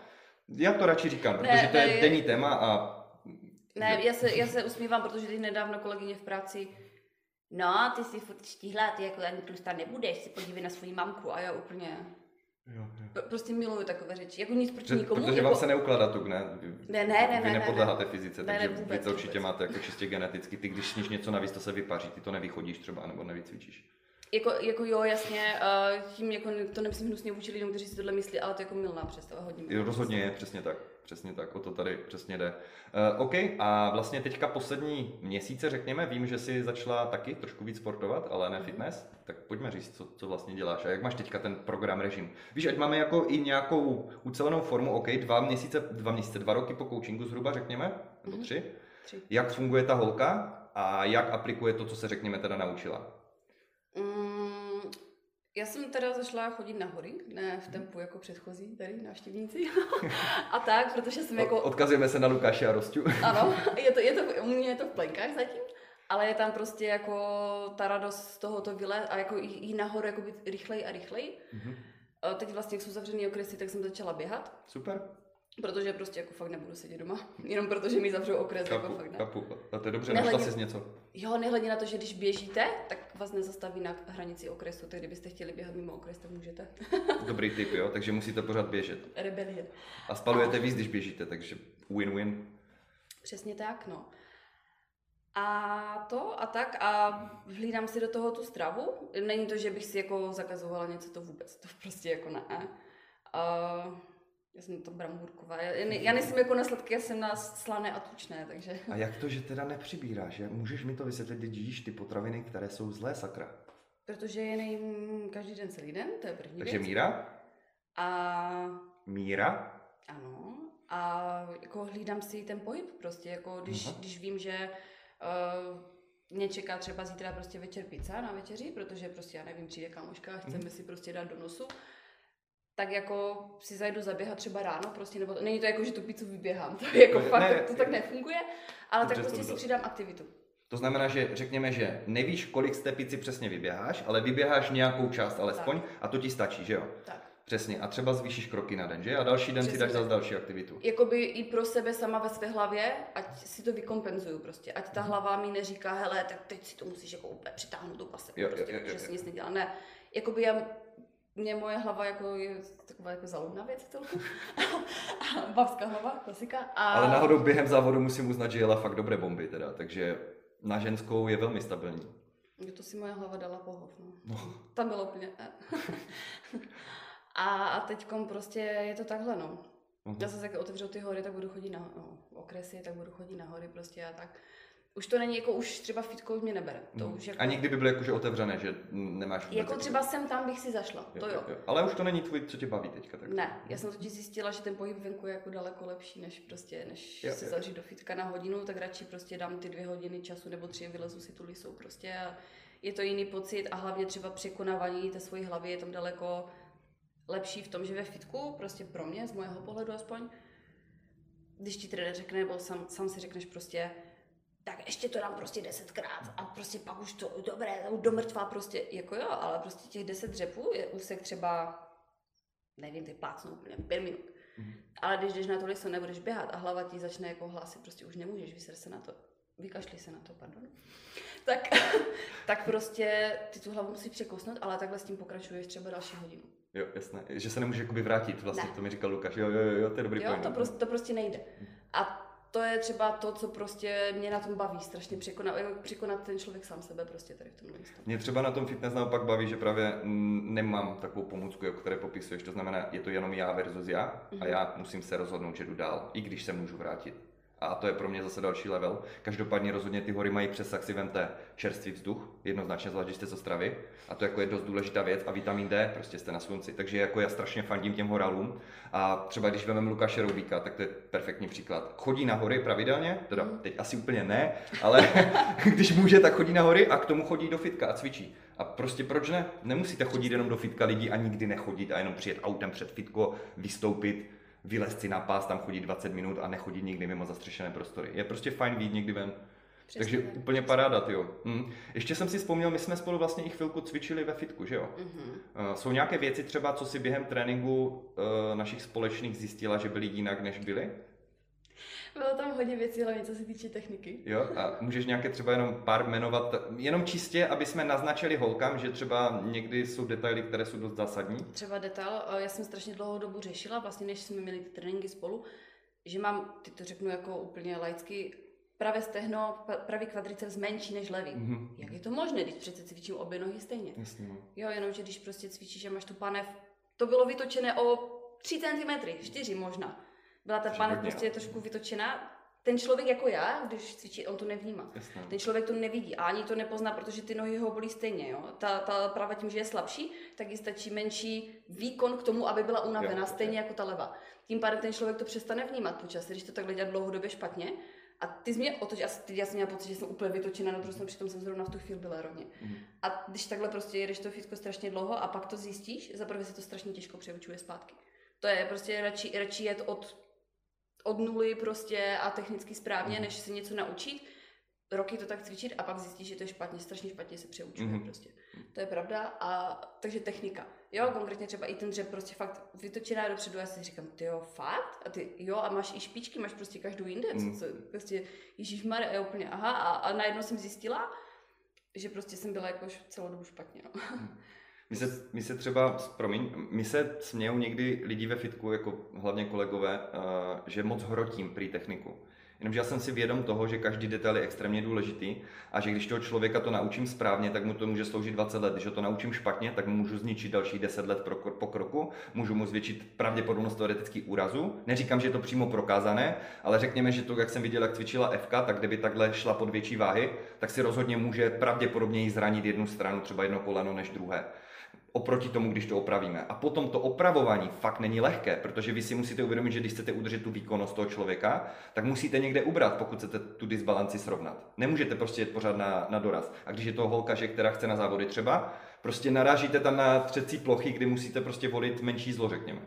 Já to radši říkám, protože ne, to je denní téma a... Ne, já se, já se usmívám, protože teď nedávno kolegyně v práci No, ty jsi furt štíhlá, ty jako ani tlustá nebudeš, si podívej na svoji mamku a já úplně... Jo, jo. Prostě miluju takové řeči. Jako nic proti nikomu. Protože jako... vám se neukládá tuk, ne? Ne, ne, ne. Vy ne, nepodléháte ne, fyzice, ne, takže ne, vůbec, vy to určitě vůbec. máte jako čistě geneticky. Ty, když sníš něco navíc, to se vypaří, ty to nevychodíš třeba, nebo nevycvičíš. Jako, jako jo, jasně, uh, tím jako to nemyslím hnusně vůči lidem, kteří si tohle myslí, ale to jako milná představa, hodně milná Rozhodně je, přesně tak. Přesně tak, o to tady přesně jde. Uh, OK, a vlastně teďka poslední měsíce, řekněme, vím, že jsi začala taky trošku víc sportovat, ale ne mm-hmm. fitness, tak pojďme říct, co, co vlastně děláš a jak máš teďka ten program, režim. Víš, ať máme jako i nějakou ucelenou formu, OK, dva měsíce, dva měsíce, dva roky po coachingu zhruba, řekněme, nebo mm-hmm. tři. tři. Jak funguje ta holka a jak aplikuje to, co se, řekněme, teda naučila? Já jsem teda zašla chodit na hory, ne v tempu jako předchozí tady návštěvníci. [laughs] a tak, protože jsem jako... Odkazujeme se na Lukáše a Rostu. [laughs] ano, [laughs] je to, je to, u mě je to v plenkách zatím, ale je tam prostě jako ta radost z tohoto vylet a jako jít nahoru jako být rychleji a rychleji. Mm-hmm. Teď vlastně, jak jsou zavřený okresy, tak jsem začala běhat. Super. Protože prostě jako fakt nebudu sedět doma, [laughs] jenom protože mi zavřou okres, kapu, jako fakt ne. Kapu. A to je dobře, nehledě, našla jsi něco. Jo, nehledě na to, že když běžíte, tak vás nezastaví na hranici okresu, tak kdybyste chtěli běhat mimo okres, tak můžete. [laughs] Dobrý tip, jo, takže musíte pořád běžet. Rebelie. A spalujete a... víc, když běžíte, takže win-win. Přesně tak, no. A to a tak a hlídám si do toho tu stravu. Není to, že bych si jako zakazovala něco, to vůbec, to prostě jako ne. Uh, já jsem to bramburková. Já, já nejsem jako na sladké, já jsem na slané a tučné, takže... A jak to, že teda nepřibíráš? Je? Můžeš mi to vysvětlit, když jíš ty potraviny, které jsou zlé, sakra? Protože je nejím každý den celý den, to je první Takže věc. míra? A... Míra? Ano. A jako hlídám si ten pohyb prostě, jako když, uh-huh. když vím, že uh, mě čeká třeba zítra prostě večer pizza na večeři, protože prostě já nevím, přijde kamoška a chceme uh-huh. si prostě dát do nosu, tak jako si zajdu zaběhat třeba ráno prostě, nebo to, není to jako, že tu pizzu vyběhám, [laughs] to je jako ne, fakt, ne, to, to tak nefunguje, ale tak prostě si přidám aktivitu. To znamená, že řekněme, že nevíš, kolik z té pici přesně vyběháš, ale vyběháš nějakou část alespoň tak. a to ti stačí, že jo? Tak. Přesně. A třeba zvýšíš kroky na den, že? A další den Přesně. si dáš zase další aktivitu. Jakoby i pro sebe sama ve své hlavě, ať si to vykompenzuju prostě. Ať ta mhm. hlava mi neříká, hele, tak teď si to musíš jako úplně přitáhnout do pase, jo, prostě, jo, jo, jo, že si nic nedělá. Ne. Jakoby já mě moje hlava jako je taková jako zaludná věc celku. [laughs] Babská hlava, klasika. A... Ale náhodou během závodu musím uznat, že jela fakt dobré bomby teda, takže na ženskou je velmi stabilní. Jo, to si moje hlava dala pohov, no. no. Tam bylo úplně... Eh. [laughs] a, a teď prostě je to takhle, no. Uh-huh. Já se jak otevřu ty hory, tak budu chodit na no, okresy, tak budu chodit na hory prostě a tak. Už to není jako, už třeba fitko už mě nebere. To Hmm. už jako, Ani kdyby byly jakože otevřené, že nemáš vůbec jako třeba sem tam bych si zašla, to jo. Ale už to není tvůj, co tě baví teďka. Tak. Ne, já jsem totiž zjistila, že ten pohyb venku je jako daleko lepší, než prostě, než Jo, se jo. zavřít do fitka na hodinu, tak radši prostě dám ty dvě hodiny času nebo tři, vylezu si tu lisou prostě a je to jiný pocit a hlavně třeba překonávání té svojí hlavy je tam daleko lepší v tom, že ve fitku, prostě pro mě, z mého pohledu aspoň, když ti trenér řekne, nebo sám, sám si řekneš prostě, tak ještě to dám prostě desetkrát a prostě pak už to, dobré, do mrtva prostě, jako jo, ale prostě těch deset dřepů je úsek třeba, nevím, ty plácnu úplně pět minut. Mhm. Ale když jdeš na to liso, nebudeš běhat a hlava ti začne jako hlásit, prostě už nemůžeš, vyser se na to, vykašli se na to, pardon. Tak, [laughs] tak prostě ty tu hlavu musí překousnout, ale takhle s tím pokračuješ třeba další hodinu. Jo, jasné. Že se nemůžeš jakoby vrátit, vlastně Ne. to mi říkal Lukáš. Jo, jo, jo, jo to je dobrý Jo, point. to prostě, to prostě nejde. A to je třeba to, co prostě mě na tom baví, strašně překonat, jako překonat ten člověk sám sebe prostě tady v tomhle stavu. Mě třeba na tom fitness naopak baví, že právě nemám takovou pomůcku, jako které popisuješ. To znamená, je to jenom já versus já a Mhm. já musím se rozhodnout, že jdu dál, i když se můžu vrátit. A to je pro mě zase další level. Každopádně rozhodně ty hory mají přesah si vemte čerstvý vzduch, jednoznačně, zvlášť když jste z Ostravy. A to jako je dost důležitá věc. A vitamin D, prostě jste na slunci. Takže jako já strašně fandím těm horálům. A třeba když vezmeme Lukáše Roubíka, tak to je perfektní příklad. Chodí na hory pravidelně, teda Mhm. teď asi úplně ne, ale [laughs] když může, tak chodí na hory a k tomu chodí do fitka a cvičí. A prostě proč ne? Nemusíte chodit jenom do fitka lidi a nikdy nechodit a jenom přijet autem před fitko, vystoupit, vylézt si na pás, tam chodit 20 minut a nechodit nikdy mimo zastřešené prostory. Je prostě fajn výjít někdy ven. Přesně Takže tak, úplně přesně paráda, jo. Hm. Ještě jsem si vzpomněl, my jsme spolu vlastně i chvilku cvičili ve fitku, že jo? Mhm. Uh, jsou nějaké věci třeba, co si během tréninku uh, našich společných zjistila, že byly jinak, než byly? Bylo tam hodně věcí, hlavně co se týče techniky. Jo, a můžeš nějaké třeba jenom pár jmenovat, jenom čistě, aby jsme naznačili holkám, že třeba někdy jsou detaily, které jsou dost zásadní. Třeba detail, eh, já jsem strašně dlouhou dobu řešila, vlastně než jsme měli ty tréninky spolu, že mám, ty to řeknu jako úplně laicky, pravé stehno, pravý kvadriceps menší než levý. Mhm. Jak je to možné, když přece cvičím obě nohy stejně? Jasně, no. Jo, jenomže když prostě cvičíš a máš tu panev, to bylo vytočené o 3 cm, 4 možná. Byla ta panev prostě no. trošku vytočená. Ten člověk jako já, když cvičí, on to nevnímá. Jasně. Ten člověk to nevidí a ani to nepozná, protože ty nohy ho bolí stejně. Jo? Ta, ta prava tím, že je slabší, tak jí stačí menší výkon k tomu, aby byla unavená, Jo, stejně jo. jako ta leva. Tím pádem ten člověk to přestane vnímat po čase, když to takhle dělá dlouhodobě špatně. A ty jsi mě otoč, já, já jsem měla pocit, že jsem úplně vytočená druhou stranu, přitom jsem zrovna v tu chvíli byla rovně. Mhm. A když takhle prostě jedeš to fitko strašně dlouho a pak to zjistíš, zaprvé se to strašně těžko přeučuje zpátky. To je prostě radši, radši jet od, od nuly prostě a technicky správně, Mhm. než si něco naučit, roky to tak cvičit a pak zjistíš, že to je špatně, strašně špatně se přeučuje Mhm. prostě. To je pravda a takže technika. Jo, konkrétně třeba i ten dřep prostě fakt vytočená dopředu, já si říkám, ty jo, fakt? A ty jo, a máš i špičky, máš prostě každou jinde, Mhm. co, co, prostě Ježíš je úplně, aha, a, a najednou jsem zjistila, že prostě jsem byla jako celou dobu špatně. No. My se, my se třeba, promiň, my se smějou někdy lidi ve fitku, jako hlavně kolegové, uh, že moc hrotím prý techniku. Jenomže já jsem si vědom toho, že každý detail je extrémně důležitý a že když toho člověka to naučím správně, tak mu to může sloužit 20 let. Když ho to naučím špatně, tak mu můžu zničit dalších 10 let po kroku, můžu mu zvětšit pravděpodobnost teoretický úrazu. Neříkám, že je to přímo prokázané, ale řekněme, že to, jak jsem viděl, jak cvičila FK, tak kdyby takhle šla pod větší váhy, tak si rozhodně může pravděpodobně zranit jednu stranu, třeba jedno koleno než druhé oproti tomu, když to opravíme. A potom to opravování fakt není lehké, protože vy si musíte uvědomit, že když chcete udržet tu výkonnost toho člověka, tak musíte někde ubrat, pokud chcete tu disbalanci srovnat. Nemůžete prostě jet pořád na, na doraz. A když je to holka, že která chce na závody třeba, prostě narážíte tam na třecí plochy, kdy musíte prostě volit menší zlo, řekněme.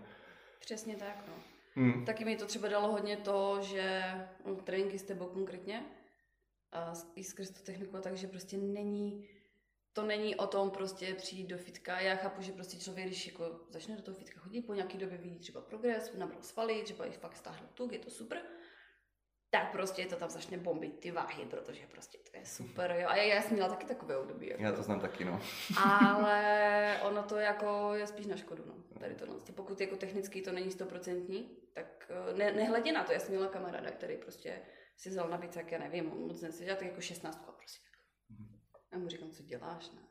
Přesně tak, no. Hmm. Taky mi to třeba dalo hodně to, že no, tréninky s tebou konkrétně, a i skrz tu techniku, takže prostě není, to není o tom prostě přijít do fitka. Já chápu, že prostě člověk, když jako začne do toho fitka chodit, po nějaký době vidí třeba progres, nabral svaly, třeba i fakt stáhl tuk, je to super, tak prostě to tam začne bombit ty váhy, protože prostě to je super, jo. A já, já jsem měla taky takové období. Jako. Já to znám taky, no. Ale ono to jako je spíš na škodu, no. Tady to, no. Pokud jako technicky to není stoprocentní, tak eh, ne, nehledě na to. Já jsem měla kamaráda, který prostě si vzal na bicek, já nevím, on moc neseděl, tak jako 16 a prostě. A mu říkám, co děláš, ne?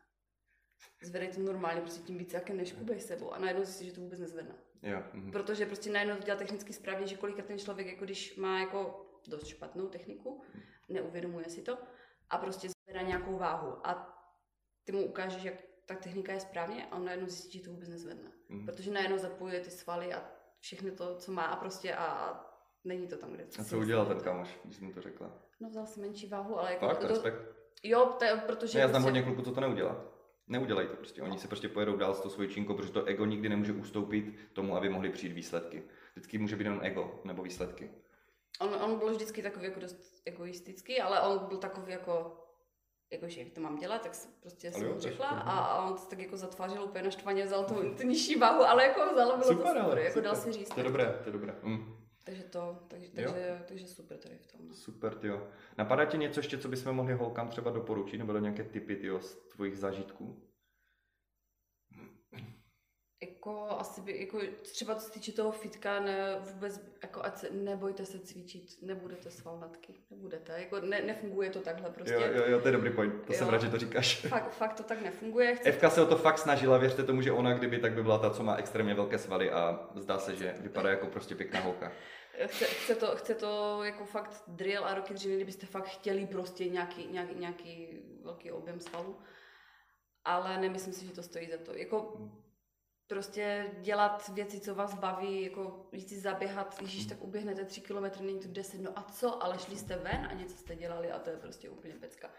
Zvedej to normálně, prostě tím bicákem neškubej sebou a najednou zjistí, že to vůbec nezvedne. Jo. mhm. Protože prostě najednou to dělá technicky správně, že kolikrát ten člověk, jako když má jako dost špatnou techniku, neuvědomuje si to a prostě zvedá nějakou váhu a ty mu ukážeš, jak ta technika je správně a on najednou zjistí, že to vůbec nezvedne. Mm. Protože najednou zapojuje ty svaly a všechno to, co má a prostě a není to tam, kde A co udělal ten kamoš, když mu to řekla? No vzal si menší váhu, ale jako... Fakt, to, respekt. Jo, to je, protože... No, já znám prostě... hodně kluků, co to neudělá. Neudělají to prostě. Oni no. se prostě pojedou dál s tou svojí činkou, protože to ego nikdy nemůže ustoupit tomu, aby mohli přijít výsledky. Vždycky může být jenom ego nebo výsledky. On, on byl vždycky takový jako dost egoistický, ale on byl takový jako jakože jak to mám dělat, tak prostě jsem mu řekla a, a on to tak jako zatvářil úplně naštvaně, vzal tu, tu nižší váhu, ale jako vzal, bylo super, to super, jako super. dal si říct. To je dobré, to je dobré. Mm. Takže to, takže, takže, takže super tady v tom. No. Super, jo. Napadá ti něco ještě, co bychom mohli holkám třeba doporučit, nebo nějaké typy tyjo, z tvojich zážitků? jako asi by, jako třeba co se týče toho fitka, ne, vůbec, jako ať se, nebojte se cvičit, nebudete svalnatky, nebudete, jako ne, nefunguje to takhle prostě. Jo, jo, jo, to je dobrý point, to jo, jsem rád, že to říkáš. [laughs] Fakt, fakt to tak nefunguje. Chci... Evka se o to fakt snažila, věřte tomu, že ona kdyby tak by byla ta, co má extrémně velké svaly a zdá se, že vypadá jako prostě pěkná holka. Chce, chce, to, chce to jako fakt drill a roky dříve, kdybyste fakt chtěli prostě nějaký, nějaký, nějaký velký objem svalu, ale nemyslím si, že to stojí za to. Jako prostě dělat věci, co vás baví, jako jít si zaběhat, když tak uběhnete tři kilometry, není to deset, no a co, ale šli jste ven a něco jste dělali a to je prostě úplně pecka.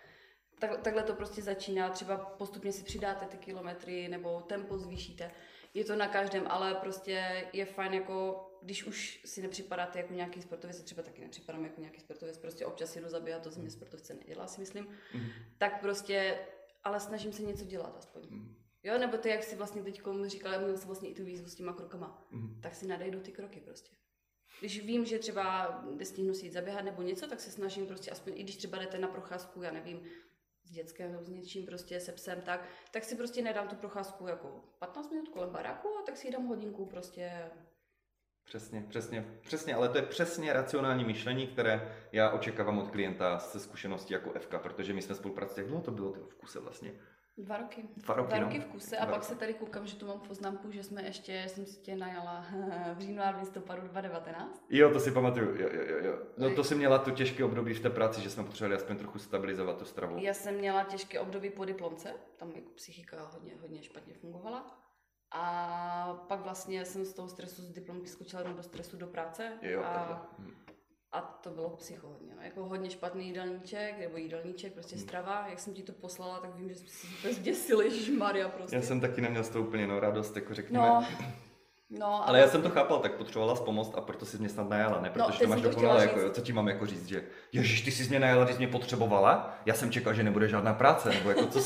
Tak, takhle to prostě začíná, třeba postupně si přidáte ty kilometry nebo tempo zvýšíte. Je to na každém, ale prostě je fajn jako, když už si nepřipadáte jako nějaký sportovec, třeba taky nepřipadám jako nějaký sportovec, prostě občas jedu zabíhat, to z mě sportovce nedělá, si myslím, mm. tak prostě, ale snažím se něco dělat aspoň. Mm. Jo, nebo to, jak si vlastně teď říkala, měl jsem vlastně i tu výzvu s těma krokama, mm. tak si nadejdu ty kroky prostě. Když vím, že třeba stihnu si jít zaběhat nebo něco, tak se snažím prostě aspoň, i když třeba jdete na procházku, já nevím, s dětskem nebo s něčím prostě se psem, tak, tak si prostě nedám tu procházku jako 15 minut kolem baráku a tak si dám hodinku prostě Přesně, přesně, přesně, ale to je přesně racionální myšlení, které já očekávám od klienta se zkušeností jako FK, protože my jsme spolupracovali, jak dlouho to bylo v kuse vlastně? Dva roky. Dva roky, Dva no. roky v kuse a Dva pak se tady koukám, že tu mám poznámku, že jsme ještě, jsem si tě najala [laughs] v říjnu a v listopadu 2019. Jo, to si pamatuju, jo, jo, jo. No to si měla to těžké období v té práci, že jsme potřebovali aspoň trochu stabilizovat tu stravu. Já jsem měla těžké období po diplomce, tam jako psychika hodně, hodně špatně fungovala. A pak vlastně jsem z toho stresu z diplomky skočila do stresu do práce. Jo, a. A to bylo psycho hodně, no. jako hodně špatný jídelníček, nebo jídelníček, prostě hmm. strava. Jak jsem ti to poslala, tak vím, že jsme si úplně zděsili, Maria prostě. Já jsem taky neměl z toho úplně no, radost, jako řekněme. No, [laughs] No, ale... ale já jsem to chápal, tak potřebovala pomoct a proto si mě snad najala, ne? No, Protože no, to máš dokonale, jako, co ti mám jako říct, že Ježíš, ty jsi mě najala, ty jsi mě potřebovala, já jsem čekal, že nebude žádná práce, nebo jako co,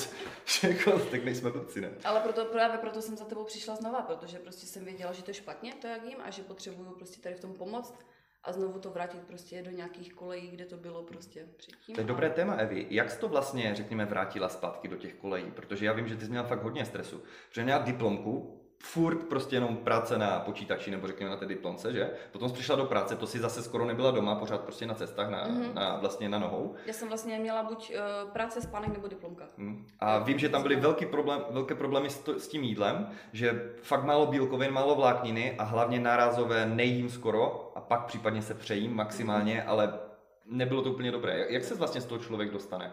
[laughs] jako, tak nejsme blbci, ne? Ale proto, právě proto jsem za tebou přišla znova, protože prostě jsem věděla, že to je špatně, to jak jim, a že potřebuju prostě tady v tom pomoct a znovu to vrátit prostě do nějakých kolejí, kde to bylo prostě předtím. To je dobré téma, Evi. Jak jsi to vlastně, řekněme, vrátila zpátky do těch kolejí? Protože já vím, že ty jsi měla fakt hodně stresu. Protože měla diplomku, furt prostě jenom práce na počítači nebo řekněme na té diplomce, že? Potom jsi přišla do práce, to si zase skoro nebyla doma, pořád prostě na cestách, na, mm-hmm. na vlastně na nohou. Já jsem vlastně měla buď uh, práce, spánek nebo diplomka. Mm. A vím, že tam byly velký problém, velké problémy s, to, s tím jídlem, že fakt málo bílkovin, málo vlákniny a hlavně nárazové nejím skoro a pak případně se přejím maximálně, mm-hmm. ale nebylo to úplně dobré. Jak, jak se vlastně z toho člověk dostane?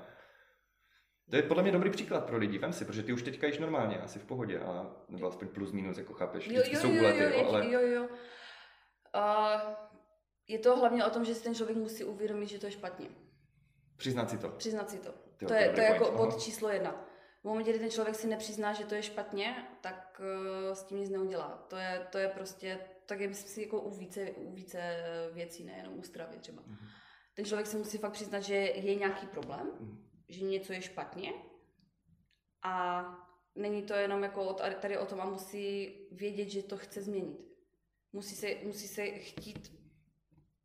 To je podle mě dobrý příklad pro lidi, vem si, protože ty už teďka již normálně, asi v pohodě, a, nebo aspoň plus minus, jako chápeš, jo, jo, jsou jo, jo, jo, ale... jo, jo. Uh, je to hlavně o tom, že si ten člověk musí uvědomit, že to je špatně. Přiznat si to. Přiznat si to. Tyjo, to je, to je jako bod číslo jedna. V momentě, kdy ten člověk si nepřizná, že to je špatně, tak uh, s tím nic neudělá. To je, to je prostě, tak je myslím si jako u více, u více věcí, nejenom u stravy třeba. Mm-hmm. Ten člověk si musí fakt přiznat, že je nějaký problém, mm-hmm že něco je špatně a není to jenom jako tady o tom a musí vědět, že to chce změnit. Musí se, musí se chtít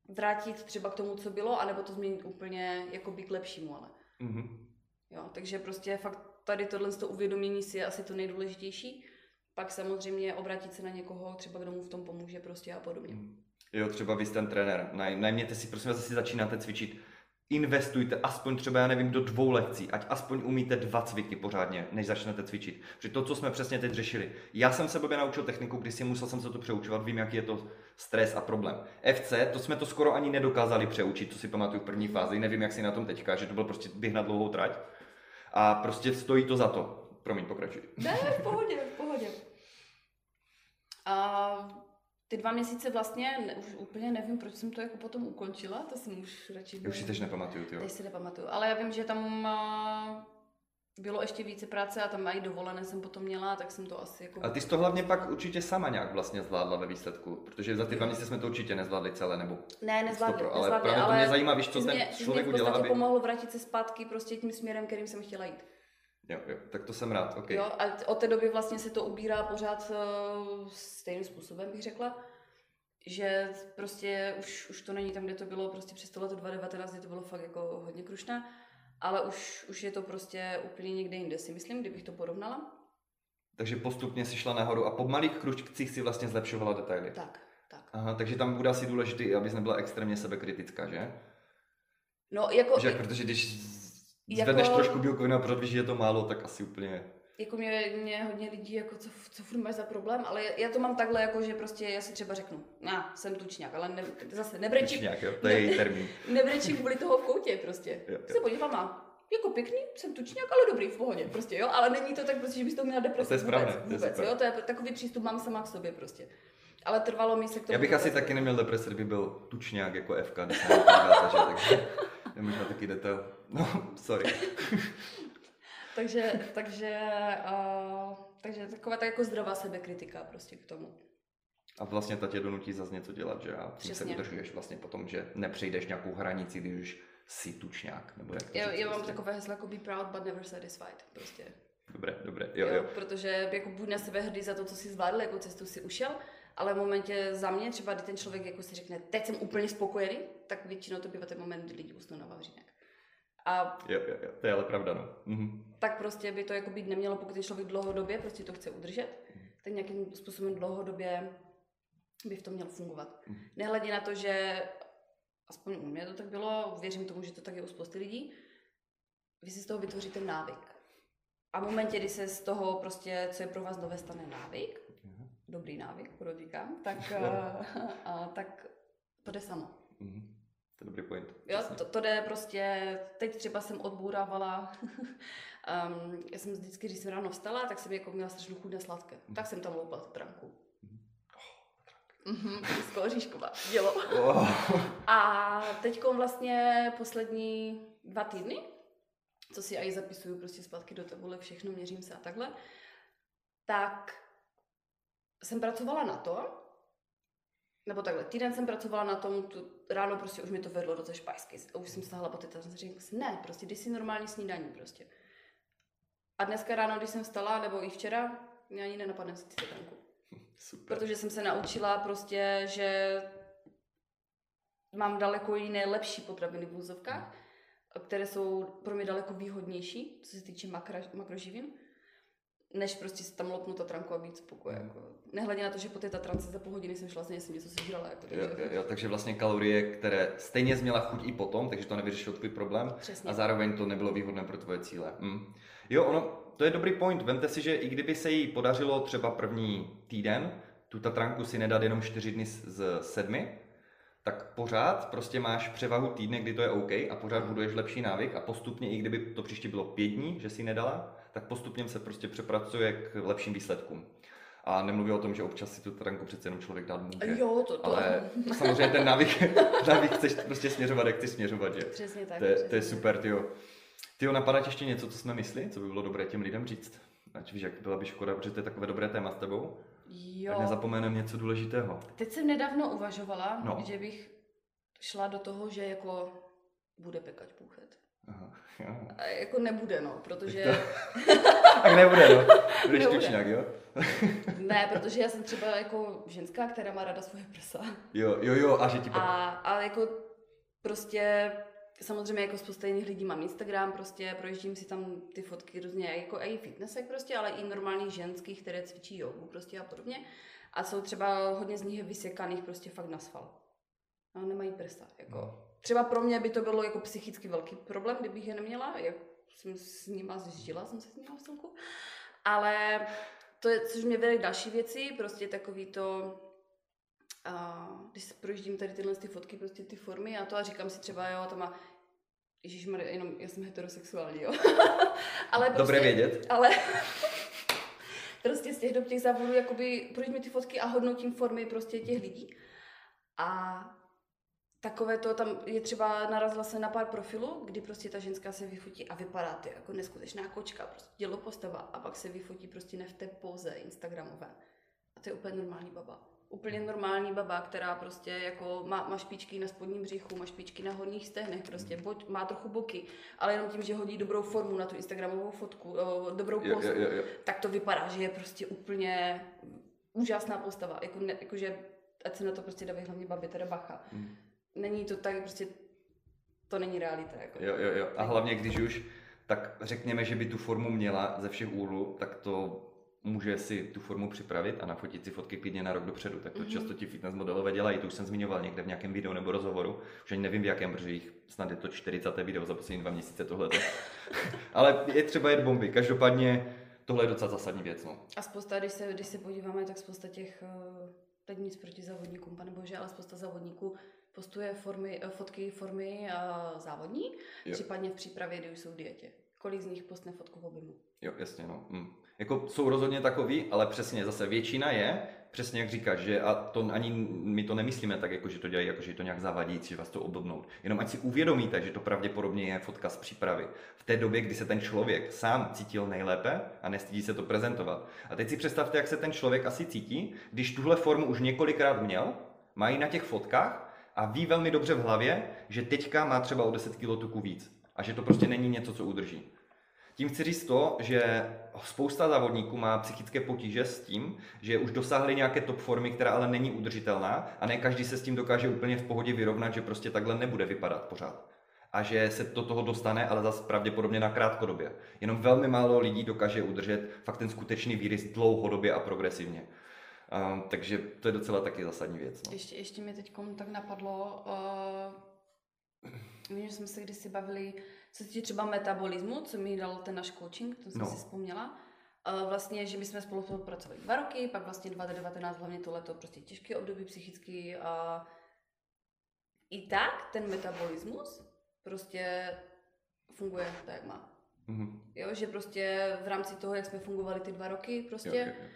vrátit třeba k tomu, co bylo, anebo to změnit úplně jako k lepšímu, ale. Mm-hmm. Jo, takže prostě fakt tady tohle to uvědomění si je asi to nejdůležitější. Pak samozřejmě obrátit se na někoho, třeba kdo mu v tom pomůže prostě a podobně. Mm. Jo, třeba vy jste ten trenér. Naj, najměte si, prosím vás, si začínáte cvičit investujte aspoň třeba, já nevím, do dvou lekcí, ať aspoň umíte dva cviky pořádně, než začnete cvičit. Protože to, co jsme přesně teď řešili. Já jsem se blbě naučil techniku, když si musel jsem se to přeučovat, vím, jaký je to stres a problém. FC, to jsme to skoro ani nedokázali přeučit, co si pamatuju v první fázi, nevím, jak si na tom teďka, že to byl prostě běh na dlouhou trať. A prostě stojí to za to. Promiň, pokračuj. Ne, v pohodě, v pohodě. A ty dva měsíce vlastně, ne, už úplně nevím, proč jsem to jako potom ukončila, to jsem už radši... Já už si teď nepamatuju, ty Teď si nepamatuju, ale já vím, že tam bylo ještě více práce a tam i dovolené jsem potom měla, tak jsem to asi jako... A ty jsi to hlavně pak určitě sama nějak vlastně zvládla ve výsledku, protože za ty dva měsíce jsme to určitě nezvládli celé, nebo... Ne, nezvládli, ale nezvládli, právě ale to mě zajímá, víš, co ten člověk udělal, aby... pomohlo vrátit se zpátky prostě tím směrem, kterým jsem chtěla jít. Jo, jo, tak to jsem rád, ok. Jo, a od té doby vlastně se to ubírá pořád uh, stejným způsobem, bych řekla že prostě už, už to není tam, kde to bylo prostě přes to leto 2019, kde to bylo fakt jako hodně krušné, ale už, už je to prostě úplně někde jinde, si myslím, kdybych to porovnala. Takže postupně si šla nahoru a po malých kručcích si vlastně zlepšovala detaily. Tak, tak. Aha, takže tam bude asi důležité, abys nebyla extrémně sebekritická, že? No, jako... Že, protože když zvedneš jako... trošku bílkovinu a protože je to málo, tak asi úplně jako mě, mě hodně lidí, jako co, co furt máš za problém, ale já to mám takhle, jako že prostě já si třeba řeknu, já jsem tučňák, ale ne, zase nebrečím. Tučňák, jo, to je její termín. [laughs] nebrečím kvůli toho v koutě prostě. Jo, jo. Se podívám a jako pěkný, jsem tučňák, ale dobrý, v pohodě, prostě, jo, ale není to tak prostě, že bys to měla depresi. To je správné, vůbec, vůbec to je jo, to je takový přístup mám sama k sobě prostě. Ale trvalo mi se k tomu. Já bych asi taky neměl depresi, kdyby byl tučňák jako FK, když takže je možná taky detail. No, sorry. [laughs] takže, takže, uh, takže taková tak jako zdravá sebekritika prostě k tomu. A vlastně ta tě donutí zase něco dělat, že? A tím se udržuješ vlastně potom, že nepřejdeš nějakou hranici, když už jsi tučňák. Nebo jak to já, já mám takové heslo jako be proud but never satisfied. Prostě. Dobré, dobré, jo, jo, jo. Protože jako buď na sebe hrdý za to, co jsi zvládl, jako cestu si ušel, ale v momentě za mě, třeba kdy ten člověk jako si řekne, teď jsem úplně spokojený, tak většinou to bývá ten moment, kdy lidi usnou na vavřínek. A jo, jo, jo, to je ale pravda, no. Mhm. Tak prostě by to jako být nemělo, pokud je člověk dlouhodobě prostě to chce udržet, mhm. tak nějakým způsobem dlouhodobě by v tom měl fungovat. Mhm. Nehledě na to, že aspoň u mě to tak bylo, věřím tomu, že to tak je u spousty lidí, vy si z toho vytvoříte návyk. A v momentě, kdy se z toho prostě, co je pro vás nové, stane návyk, mhm. dobrý návyk, podotýkám, tak, a, [laughs] a, tak to jde samo. Mhm. To je dobrý point. Jo, to, to jde prostě, teď třeba jsem odbourávala, [laughs] um, já jsem vždycky, když jsem ráno vstala, tak jsem jako měla strašnou chuť na sladké. Mm. Tak jsem tam loupala tu tranku. Mhm, Oříšková, dělo. Oh. [laughs] A teď vlastně poslední dva týdny, co si aj zapisuju prostě zpátky do tabule, všechno měřím se a takhle, tak jsem pracovala na to, nebo takhle, týden jsem pracovala na tom, tu, ráno prostě už mi to vedlo do té špajsky. Už jsem stáhla po a jsem si řekla, ne, prostě jdi si normální snídaní prostě. A dneska ráno, když jsem vstala, nebo i včera, mě ani nenapadne si tanku. [laughs] Super. Protože jsem se naučila prostě, že mám daleko jiné lepší potraviny v úzovkách, které jsou pro mě daleko výhodnější, co se týče makra, makroživin než prostě si tam lopnout Tatranku a být spokojen. Mm. Jako. Nehledě na to, že po té Tatrance za půl hodiny jsem šla, jsem něco sežrala. Jako, takže... Jo, jo, jo, takže vlastně kalorie, které stejně změla chuť i potom, takže to nevyřešilo tvůj problém Přesně. a zároveň to nebylo výhodné pro tvoje cíle. Mm. Jo, ono, to je dobrý point. Vemte si, že i kdyby se jí podařilo třeba první týden tu Tatranku si nedat jenom čtyři dny z sedmi, tak pořád prostě máš převahu týdne, kdy to je OK a pořád buduješ lepší návyk a postupně, i kdyby to příště bylo pět dní, že si nedala, tak postupně se prostě přepracuje k lepším výsledkům. A nemluví o tom, že občas si tu tranku přece jenom člověk dát může. Jo, to, to. Ale [laughs] samozřejmě ten návyk, návyk chceš prostě směřovat, jak chceš směřovat, že? Přesně tak. To je, přesně to je super, tyjo. Tyjo, napadá ještě něco, co jsme myslí, co by bylo dobré těm lidem říct? Ať víš, jak byla by škoda, protože to je takové dobré téma s tebou. Jo. Tak nezapomenem něco důležitého. Teď jsem nedávno uvažovala, no. že bych šla do toho, že jako bude pekať půchet. Aha. [laughs] A jako nebude, no, protože... tak [laughs] nebude, no. Budeš tučňák, jo? [laughs] ne, protože já jsem třeba jako ženská, která má rada svoje prsa. Jo, jo, jo, a že ti... A, a jako prostě samozřejmě jako spousta jiných lidí mám Instagram, prostě projíždím si tam ty fotky různě, jako i fitnessek prostě, ale i normálních ženských, které cvičí jogu prostě a podobně. A jsou třeba hodně z nich vysekaných prostě fakt na sval. a nemají prsa. Jako. No. Třeba pro mě by to bylo jako psychicky velký problém, kdybych je neměla, jak jsem s nima zžila, jsem se s nima v celku. Ale to je, což mě vede další věci, prostě takový to, a když se projíždím tady tyhle ty fotky, prostě ty formy a to a říkám si třeba, jo, to má Ježíš jenom já jsem heterosexuální, jo. [laughs] ale prostě, Dobré vědět. Ale [laughs] prostě z těch dob těch závodů, jakoby projíždím ty fotky a hodnotím formy prostě těch lidí. A takové to, tam je třeba, narazila se na pár profilů, kdy prostě ta ženská se vyfotí a vypadá to jako neskutečná kočka, prostě dělo postava a pak se vyfotí prostě ne v té poze instagramové. A to je úplně normální baba úplně normální baba, která prostě jako má, má špičky na spodním břichu, má špičky na horních stehnech, prostě hmm. boď, má trochu boky, ale jenom tím, že hodí dobrou formu na tu instagramovou fotku, o, dobrou pozu, jo, jo, jo. tak to vypadá, že je prostě úplně úžasná postava, jako, ne, jakože ať se na to prostě dávají hlavně babi, teda bacha. Hmm. Není to tak, prostě to není realita. Jako. Jo, jo, jo. A hlavně, když už, tak řekněme, že by tu formu měla ze všech úhlů, tak to může si tu formu připravit a nafotit si fotky klidně na rok dopředu. Tak to mm-hmm. často ti fitness modelové dělají, to už jsem zmiňoval někde v nějakém videu nebo rozhovoru, už ani nevím v jakém, protože jich snad je to 40. video za poslední dva měsíce tohle. [laughs] Ale je třeba jet bomby. Každopádně tohle je docela zásadní věc. No. A spousta, když se, když se podíváme, tak spousta těch, eh, teď nic proti závodníkům, pane bože, ale spousta závodníků postuje formy, eh, fotky formy uh, závodní, jo. případně v přípravě, kdy už jsou v dietě. Kolik z nich postne fotku v objemu? Jo, jasně, no. Mm. Jako jsou rozhodně takový, ale přesně zase většina je, přesně jak říkáš, že a to ani my to nemyslíme tak, jako že to dělají, jako že to nějak zavadí, že vás to obdobnout. Jenom ať si uvědomíte, že to pravděpodobně je fotka z přípravy. V té době, kdy se ten člověk sám cítil nejlépe a nestydí se to prezentovat. A teď si představte, jak se ten člověk asi cítí, když tuhle formu už několikrát měl, mají na těch fotkách a ví velmi dobře v hlavě, že teďka má třeba o 10 kg tuku víc a že to prostě není něco, co udrží. Tím chci říct to, že spousta závodníků má psychické potíže s tím, že už dosáhli nějaké top formy, která ale není udržitelná a ne každý se s tím dokáže úplně v pohodě vyrovnat, že prostě takhle nebude vypadat pořád. A že se do toho dostane, ale zase pravděpodobně na krátkodobě. Jenom velmi málo lidí dokáže udržet fakt ten skutečný výrys dlouhodobě a progresivně. Um, takže to je docela taky zásadní věc. No. Ještě, ještě mi teď tak napadlo, uh, vím, že jsme se kdysi bavili co se týče třeba metabolismu, co mi dal ten náš coaching, to jsem no. si vzpomněla, vlastně, že my jsme spolu pracovali dva roky, pak vlastně 2019, hlavně to leto, prostě těžké období psychicky a i tak ten metabolismus prostě funguje tak, jak má. Mm-hmm. Jo, že prostě v rámci toho, jak jsme fungovali ty dva roky, prostě, jo, jo, jo.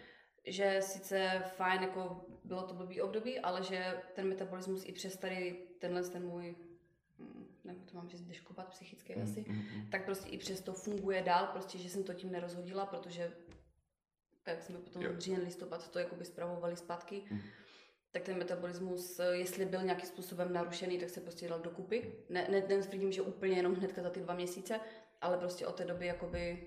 že sice fajn, jako bylo to blbý období, ale že ten metabolismus i přes tady tenhle ten můj nebo to mám říct, deškopat psychicky mm, asi, mm, mm. tak prostě i přesto funguje dál, prostě, že jsem to tím nerozhodila, protože jak jsme potom říjen listopad to jakoby zpravovali zpátky, mm. tak ten metabolismus, jestli byl nějakým způsobem narušený, tak se prostě dal dokupy. Ne, ne, netvrdím, že úplně jenom hnedka za ty dva měsíce, ale prostě od té doby jakoby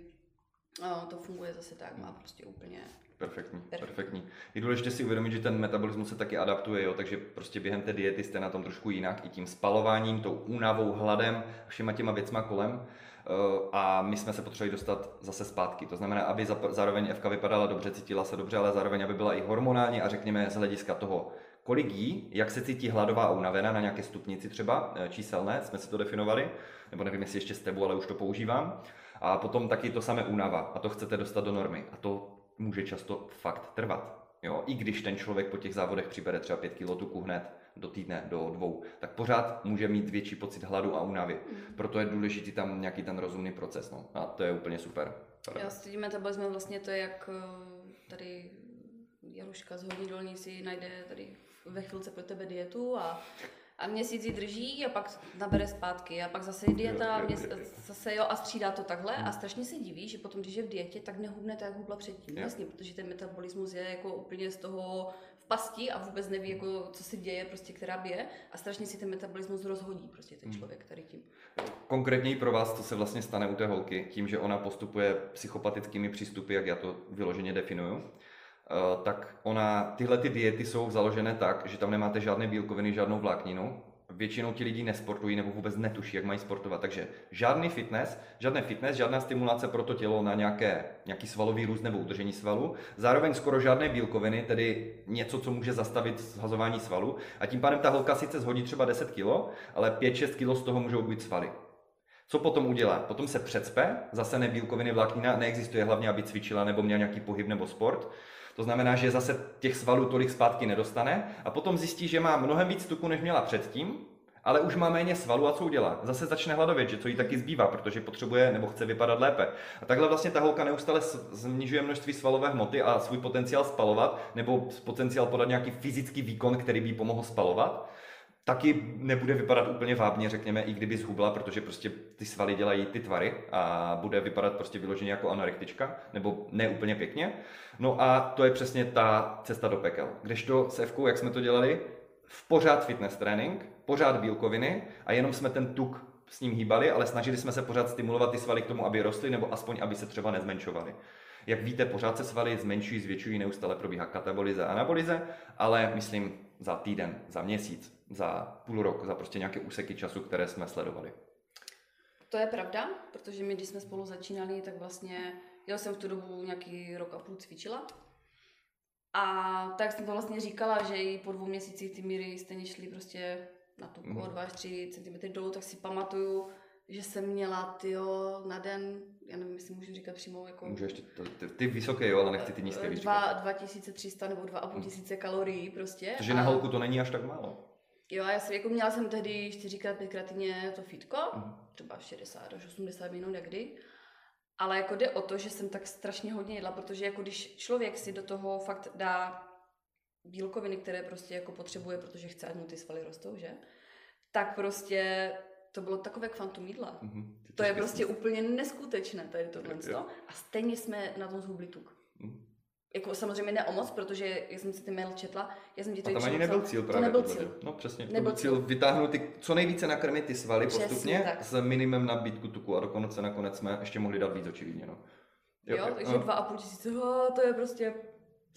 no, to funguje zase tak, má prostě úplně Perfektní, perfektní, perfektní. Je důležité si uvědomit, že ten metabolismus se taky adaptuje, jo, takže prostě během té diety jste na tom trošku jinak, i tím spalováním, tou únavou, hladem, všema těma věcma kolem. Eh, a my jsme se potřebovali dostat zase zpátky. To znamená, aby zároveň Evka vypadala dobře, cítila se dobře, ale zároveň aby byla i hormonální a řekněme z hlediska toho, kolik jí, jak se cítí hladová a unavená na nějaké stupnici třeba eh, číselné, jsme si to definovali, nebo nevím, jestli ještě s tebou, ale už to používám. A potom taky to samé únava a to chcete dostat do normy. A to může často fakt trvat. Jo, I když ten člověk po těch závodech přibere třeba 5 kg tuku hned do týdne, do dvou, tak pořád může mít větší pocit hladu a únavy. Mm. Proto je důležitý tam nějaký ten rozumný proces. No. A to je úplně super. Já s tím metabolismem vlastně to je jak eh, tady Jaruška z Horní Dolnici najde tady ve chvilce pro tebe dietu a a měsíc ji drží a pak nabere zpátky a pak zase dieta a zase jo a střídá to takhle a strašně se diví, že potom, když je v dietě, tak nehubne tak, jak hubla předtím. Jasně, protože ten metabolismus je jako úplně z toho v pasti a vůbec neví, jako, co se děje, prostě, která bije a strašně si ten metabolismus rozhodí prostě ten hmm. člověk tady tím. Konkrétně pro vás, co se vlastně stane u té holky, tím, že ona postupuje psychopatickými přístupy, jak já to vyloženě definuju, tak ona, tyhle ty diety jsou založené tak, že tam nemáte žádné bílkoviny, žádnou vlákninu. většinou ti lidi nesportují nebo vůbec netuší, jak mají sportovat. Takže žádný fitness, žádné fitness, žádná stimulace pro to tělo na nějaké, nějaký svalový růst nebo udržení svalu. Zároveň skoro žádné bílkoviny, tedy něco, co může zastavit zhazování svalu. A tím pádem ta holka sice zhodí třeba 10 kg, ale 5-6 kg z toho můžou být svaly. Co potom udělá? Potom se předspe, zase nebílkoviny vláknina, neexistuje hlavně, aby cvičila nebo měla nějaký pohyb nebo sport. To znamená, že zase těch svalů tolik zpátky nedostane a potom zjistí, že má mnohem víc tuku, než měla předtím, ale už má méně svalů a co udělá? Zase začne hladovět, že co jí taky zbývá, protože potřebuje nebo chce vypadat lépe. A takhle vlastně ta holka neustále snižuje množství svalové hmoty a svůj potenciál spalovat, nebo potenciál podat nějaký fyzický výkon, který by pomohl spalovat taky nebude vypadat úplně vábně, řekněme, i kdyby zhubla, protože prostě ty svaly dělají ty tvary a bude vypadat prostě vyloženě jako anorektička, nebo ne úplně pěkně. No a to je přesně ta cesta do pekel. Kdežto s Evkou, jak jsme to dělali, v pořád fitness trénink, pořád bílkoviny a jenom jsme ten tuk s ním hýbali, ale snažili jsme se pořád stimulovat ty svaly k tomu, aby rostly, nebo aspoň, aby se třeba nezmenšovaly. Jak víte, pořád se svaly zmenšují, zvětšují, neustále probíhá katabolize a anabolize, ale myslím za týden, za měsíc, za půl rok, za prostě nějaké úseky času, které jsme sledovali. To je pravda, protože my, když jsme spolu začínali, tak vlastně já jsem v tu dobu nějaký rok a půl cvičila. A tak jsem to vlastně říkala, že i po dvou měsících ty míry stejně šly prostě na tu mm. 2 až 3 cm dolů, tak si pamatuju, že jsem měla tyjo, na den, já nevím, jestli můžu říkat přímo jako... Můžeš, ty, ty, ty vysoké, jo, ale nechci ty nízké víc 2300 nebo 2500 mm. kalorií prostě. Takže a... na holku to není až tak málo. Jo, já jsem, jako měla jsem tehdy 4x, 5x týdně to fitko, mm. třeba 60 až 80 minut, jak kdy. Ale jako jde o to, že jsem tak strašně hodně jedla, protože jako když člověk si do toho fakt dá bílkoviny, které prostě jako potřebuje, protože chce, ať mu ty svaly rostou, že? Tak prostě to bylo takové kvantum jídla. Mm-hmm. To je prostě úplně neskutečné tady tohle. A stejně jsme na tom zhubli tuk. Mm. Jako samozřejmě ne o moc, protože já jsem si ty mail četla, já jsem ti to A tam ani nebyl cíl právě. To nebyl cíl. No přesně, nebyl to byl cíl vytáhnout ty, co nejvíce nakrmit ty svaly přesně, postupně tak. s minimem nabídku tuku a dokonce nakonec jsme ještě mohli dát víc očividně. No. Jo, jo, takže dva a půl tisíce, oh, to je prostě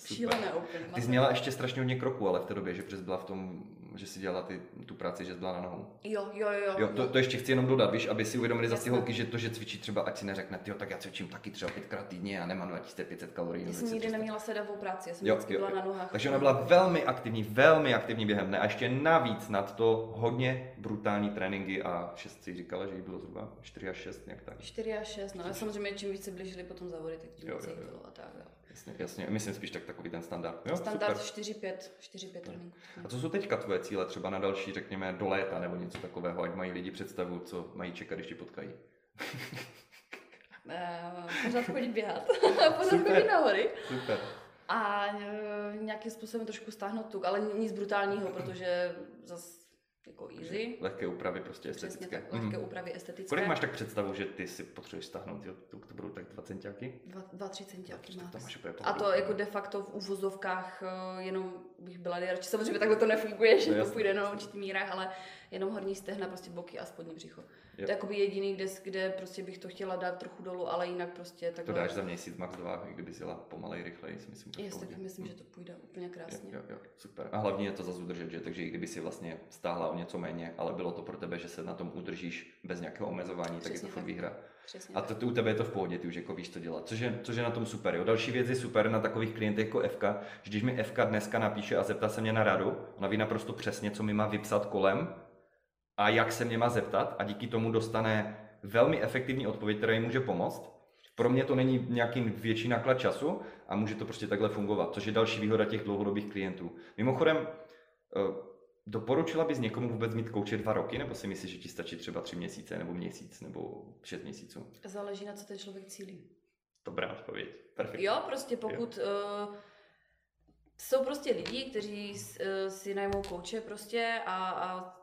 šílené úplně. Ty jsi měla ještě strašně hodně kroků, ale v té době, že přes byla v tom že si dělala ty, tu práci, že byla na nohou. Jo, jo, jo. jo to, to, ještě chci jenom dodat, víš, aby si uvědomili zase holky, že to, že cvičí třeba, ať si neřekne, jo, tak já cvičím taky třeba pětkrát týdně a nemám 2500 kalorií. Já jsem nikdy neměla sedavou práci, já jsem jo, vždycky jo, byla jo. na nohách. Takže ona byla velmi aktivní, velmi aktivní během dne a ještě navíc nad to hodně brutální tréninky a šest si říkala, že jí bylo zhruba 4 až 6, nějak tak. 4 až 6, no a samozřejmě čím více blížili potom závody, tak tím více bylo a tak. Jo. Jasně, jasně. Myslím spíš tak takový ten standard. Jo, standard 4-5, 4-5 A co jsou teďka tvoje cíle třeba na další, řekněme, do léta nebo něco takového, ať mají lidi představu, co mají čekat, když ti potkají? uh, [laughs] pořád chodit běhat, [laughs] pořád Super. chodit na hory. Super. A uh, nějakým způsobem trošku stáhnout tuk, ale nic brutálního, protože zase jako easy. Lehké úpravy prostě estetické. Přesně tak, lehké mm. úpravy estetické. Kolik máš tak představu, že ty si potřebuješ stáhnout, jo, to, to budou tak 2 centiáky? 2-3 centiáky má. A to jako de facto v uvozovkách eh, jenom bych byla nejradši. Samozřejmě takhle to nefunguje, že no, to půjde na určitých mírách, ale jenom horní stehna, prostě boky a spodní břicho. Jo. To je jakoby jediný, kde, kde prostě bych to chtěla dát trochu dolů, ale jinak prostě tak. To dáš za měsíc, max dva, kdyby jela pomalej, rychleji, si myslím. Jest, tak myslím, že to půjde úplně krásně. Jo, jo, jo, super. A hlavně je to zase udržet, že? Takže i kdyby si vlastně stáhla o něco méně, ale bylo to pro tebe, že se na tom udržíš bez nějakého omezování, Přesně tak je to furt výhra. Přesně a to, to, u tebe je to v pohodě, ty už jako víš, co dělat. Což je, což je na tom super. Jo. Další věc je super na takových klientech jako FK, že když mi FK dneska napíše a zeptá se mě na radu, ona ví naprosto přesně, co mi má vypsat kolem a jak se mě má zeptat a díky tomu dostane velmi efektivní odpověď, která jim může pomoct. Pro mě to není nějaký větší náklad času a může to prostě takhle fungovat, což je další výhoda těch dlouhodobých klientů. Mimochodem, eh, doporučila bys někomu vůbec mít kouče dva roky, nebo si myslíš, že ti stačí třeba tři měsíce, nebo měsíc, nebo šest měsíců? Záleží na co ten člověk cílí. Dobrá odpověď. Perfekt. Jo, prostě pokud... Jo. Uh, jsou prostě lidi, kteří uh, si najmou kouče prostě a, a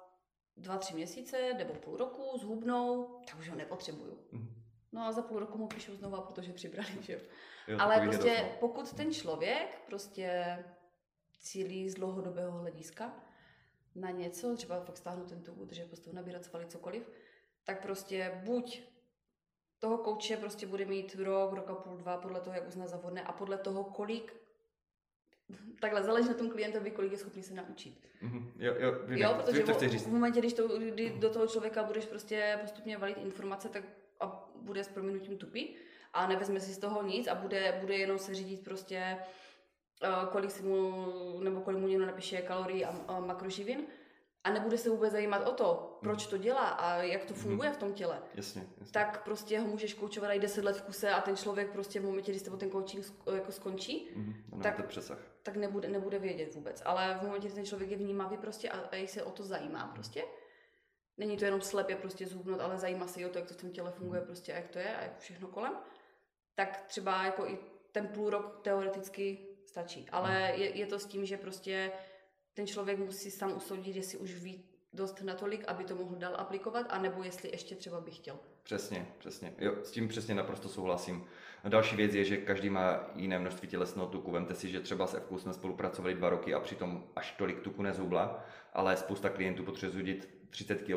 dva, tři měsíce nebo půl roku zhubnou, tak už ho nepotřebuju. Mm. No a za půl roku mu píšu znova, protože přibrali, že jo. Ale prostě no. pokud ten člověk prostě cílí z dlouhodobého hlediska na něco, třeba fakt stáhnout ten tuk, udržet postavu, nabírat svaly, cokoliv, tak prostě buď toho kouče prostě bude mít rok, rok a půl, dva, podle toho, jak uzná za vhodné a podle toho, kolik takhle záleží na tom klientovi, kolik je schopný se naučit. Mm-hmm. Jo, jo, vím, jo, protože to chci říct. v momentě, když, to, kdy do toho člověka budeš prostě postupně valit informace, tak a bude s prominutím tupý a nevezme si z toho nic a bude, bude jenom se řídit prostě uh, kolik si mu, nebo kolik mu někdo napíše kalorií a, a makroživin, a nebude se vůbec zajímat o to, proč to dělá a jak to funguje v tom těle, jasně, jasně. tak prostě ho můžeš koučovat i 10 let v kuse a ten člověk prostě v momentě, kdy se ten coaching jako skončí, mm, tak, přesah. tak nebude, nebude vědět vůbec. Ale v momentě, kdy ten člověk je vnímavý prostě a, a se o to zajímá prostě, není to jenom slepě prostě zhubnout, ale zajímá se i o to, jak to v tom těle funguje mm. prostě a jak to je a jak všechno kolem, tak třeba jako i ten půl rok teoreticky stačí. Ale mm. je, je to s tím, že prostě ten člověk musí sám usoudit, jestli už ví dost natolik, aby to mohl dál aplikovat, anebo jestli ještě třeba by chtěl. Přesně, přesně. Jo, s tím přesně naprosto souhlasím. Další věc je, že každý má jiné množství tělesného tuku. Vemte si, že třeba s Evkou jsme spolupracovali dva roky a přitom až tolik tuku nezhubla, ale spousta klientů potřebuje zudit 30 kg.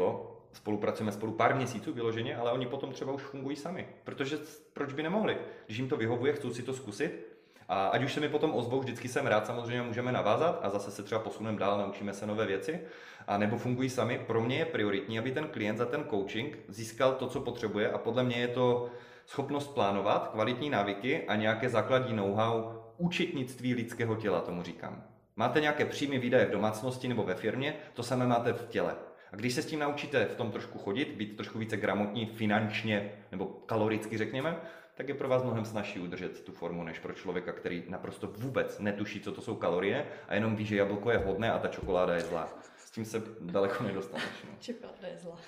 Spolupracujeme spolu pár měsíců vyloženě, ale oni potom třeba už fungují sami. Protože proč by nemohli? Když jim to vyhovuje, chcou si to zkusit, a ať už se mi potom ozvou, vždycky jsem rád, samozřejmě můžeme navázat a zase se třeba posuneme dál, naučíme se nové věci, a nebo fungují sami. Pro mě je prioritní, aby ten klient za ten coaching získal to, co potřebuje a podle mě je to schopnost plánovat, kvalitní návyky a nějaké základní know-how účetnictví lidského těla, tomu říkám. Máte nějaké příjmy, výdaje v domácnosti nebo ve firmě, to samé máte v těle. A když se s tím naučíte v tom trošku chodit, být trošku více gramotní finančně nebo kaloricky řekněme, tak je pro vás mnohem snažší udržet tu formu, než pro člověka, který naprosto vůbec netuší, co to jsou kalorie a jenom ví, že jablko je hodné a ta čokoláda je zlá. S tím se daleko nedostaneš. No. Čokoláda je zlá.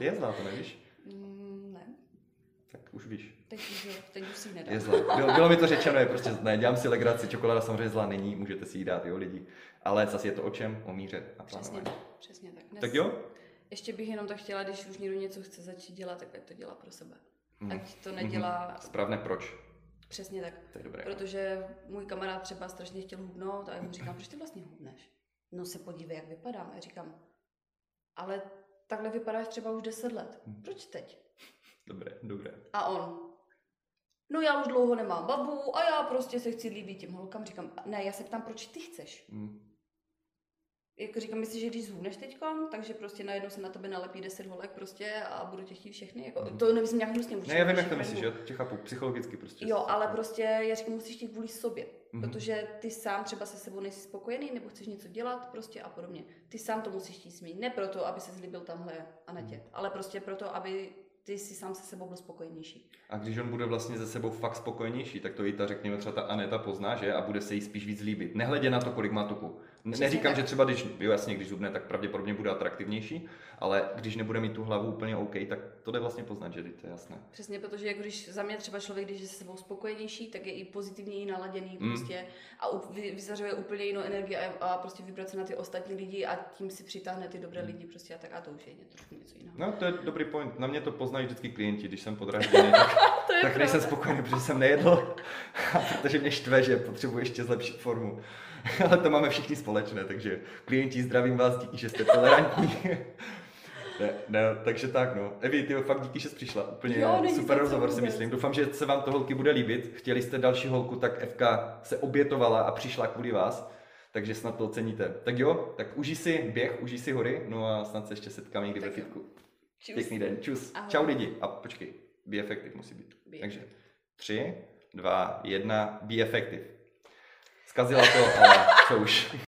je zlá, to nevíš? Mm, ne. Tak už víš. Teď už, teď už si nedám. Je zlá. Bylo, bylo mi to řečeno, je prostě ne, dělám si legraci, čokoláda samozřejmě zlá není, můžete si ji dát, jo, lidi. Ale zase je to o čem? O míře a Přesně, přesně tak. Dnes, tak jo? Ještě bych jenom to chtěla, když už někdo něco chce začít dělat, tak to dělá pro sebe. Hmm. Ať to nedělá... Hmm. Správné proč. Přesně tak. To je dobré. Protože můj kamarád třeba strašně chtěl hubnout a já mu říkám, proč ty vlastně hubneš? No se podívej, jak vypadám. A já říkám, ale takhle vypadáš třeba už 10 let. Hmm. Proč teď? Dobré, dobré. A on, no já už dlouho nemám babu a já prostě se chci líbit těm holkám. Říkám, ne, já se ptám, proč ty chceš? Hmm jako říkám, myslíš, že když zhubneš teď, takže prostě najednou se na tebe nalepí 10 holek prostě a budu tě chtít všechny, jako, mm. to nemyslím nějak hnusně. Ne, já vím, jak to myslíš, že tě chápu, psychologicky prostě. Jo, ale prostě já říkám, musíš chtít kvůli sobě, mm. protože ty sám třeba se sebou nejsi spokojený, nebo chceš něco dělat prostě a podobně. Ty sám to musíš chtít změnit, ne proto, aby se zlíbil tamhle Anetě, mm. ale prostě proto, aby ty si sám se sebou byl spokojenější. A když on bude vlastně ze sebou fakt spokojenější, tak to i ta, řekněme, třeba ta Aneta pozná, že? A bude se jí spíš víc líbit. Nehledě na to, kolik má tuku. Přesně Neříkám, tak. že třeba když, jo jasně, když zubne, tak pravděpodobně bude atraktivnější, ale když nebude mít tu hlavu úplně OK, tak to jde vlastně poznat, že to je jasné. Přesně, protože jako když za mě třeba člověk, když je se sebou spokojenější, tak je i pozitivněji naladěný mm. prostě a vyzařuje úplně jinou energii a, a prostě vybrát se na ty ostatní lidi a tím si přitáhne ty dobré mm. lidi prostě a tak a to už je trošku něco jiného. No to je dobrý point. Na mě to poznají vždycky klienti, když jsem podražený, [laughs] tak, tak nejsem spokojený, protože jsem nejedl, [laughs] protože mě štve, že potřebuji ještě zlepšit formu. [laughs] ale to máme všichni společné, takže klienti zdravím vás, díky, že jste tolerantní. [laughs] Ne, ne, takže tak no. Evi, ty fakt díky, že jsi přišla. Úplně jo, super rozhovor si myslím. Doufám, že se vám to holky bude líbit. Chtěli jste další holku, tak FK se obětovala a přišla kvůli vás. Takže snad to oceníte. Tak jo, tak užij si běh, užij si hory, no a snad se ještě setkáme někdy ve fitku. Pěkný den, čus. Ahoj. Čau lidi. A počkej, be effective musí být. Be takže tři, dva, jedna, be effective. Zkazila to, ale co už.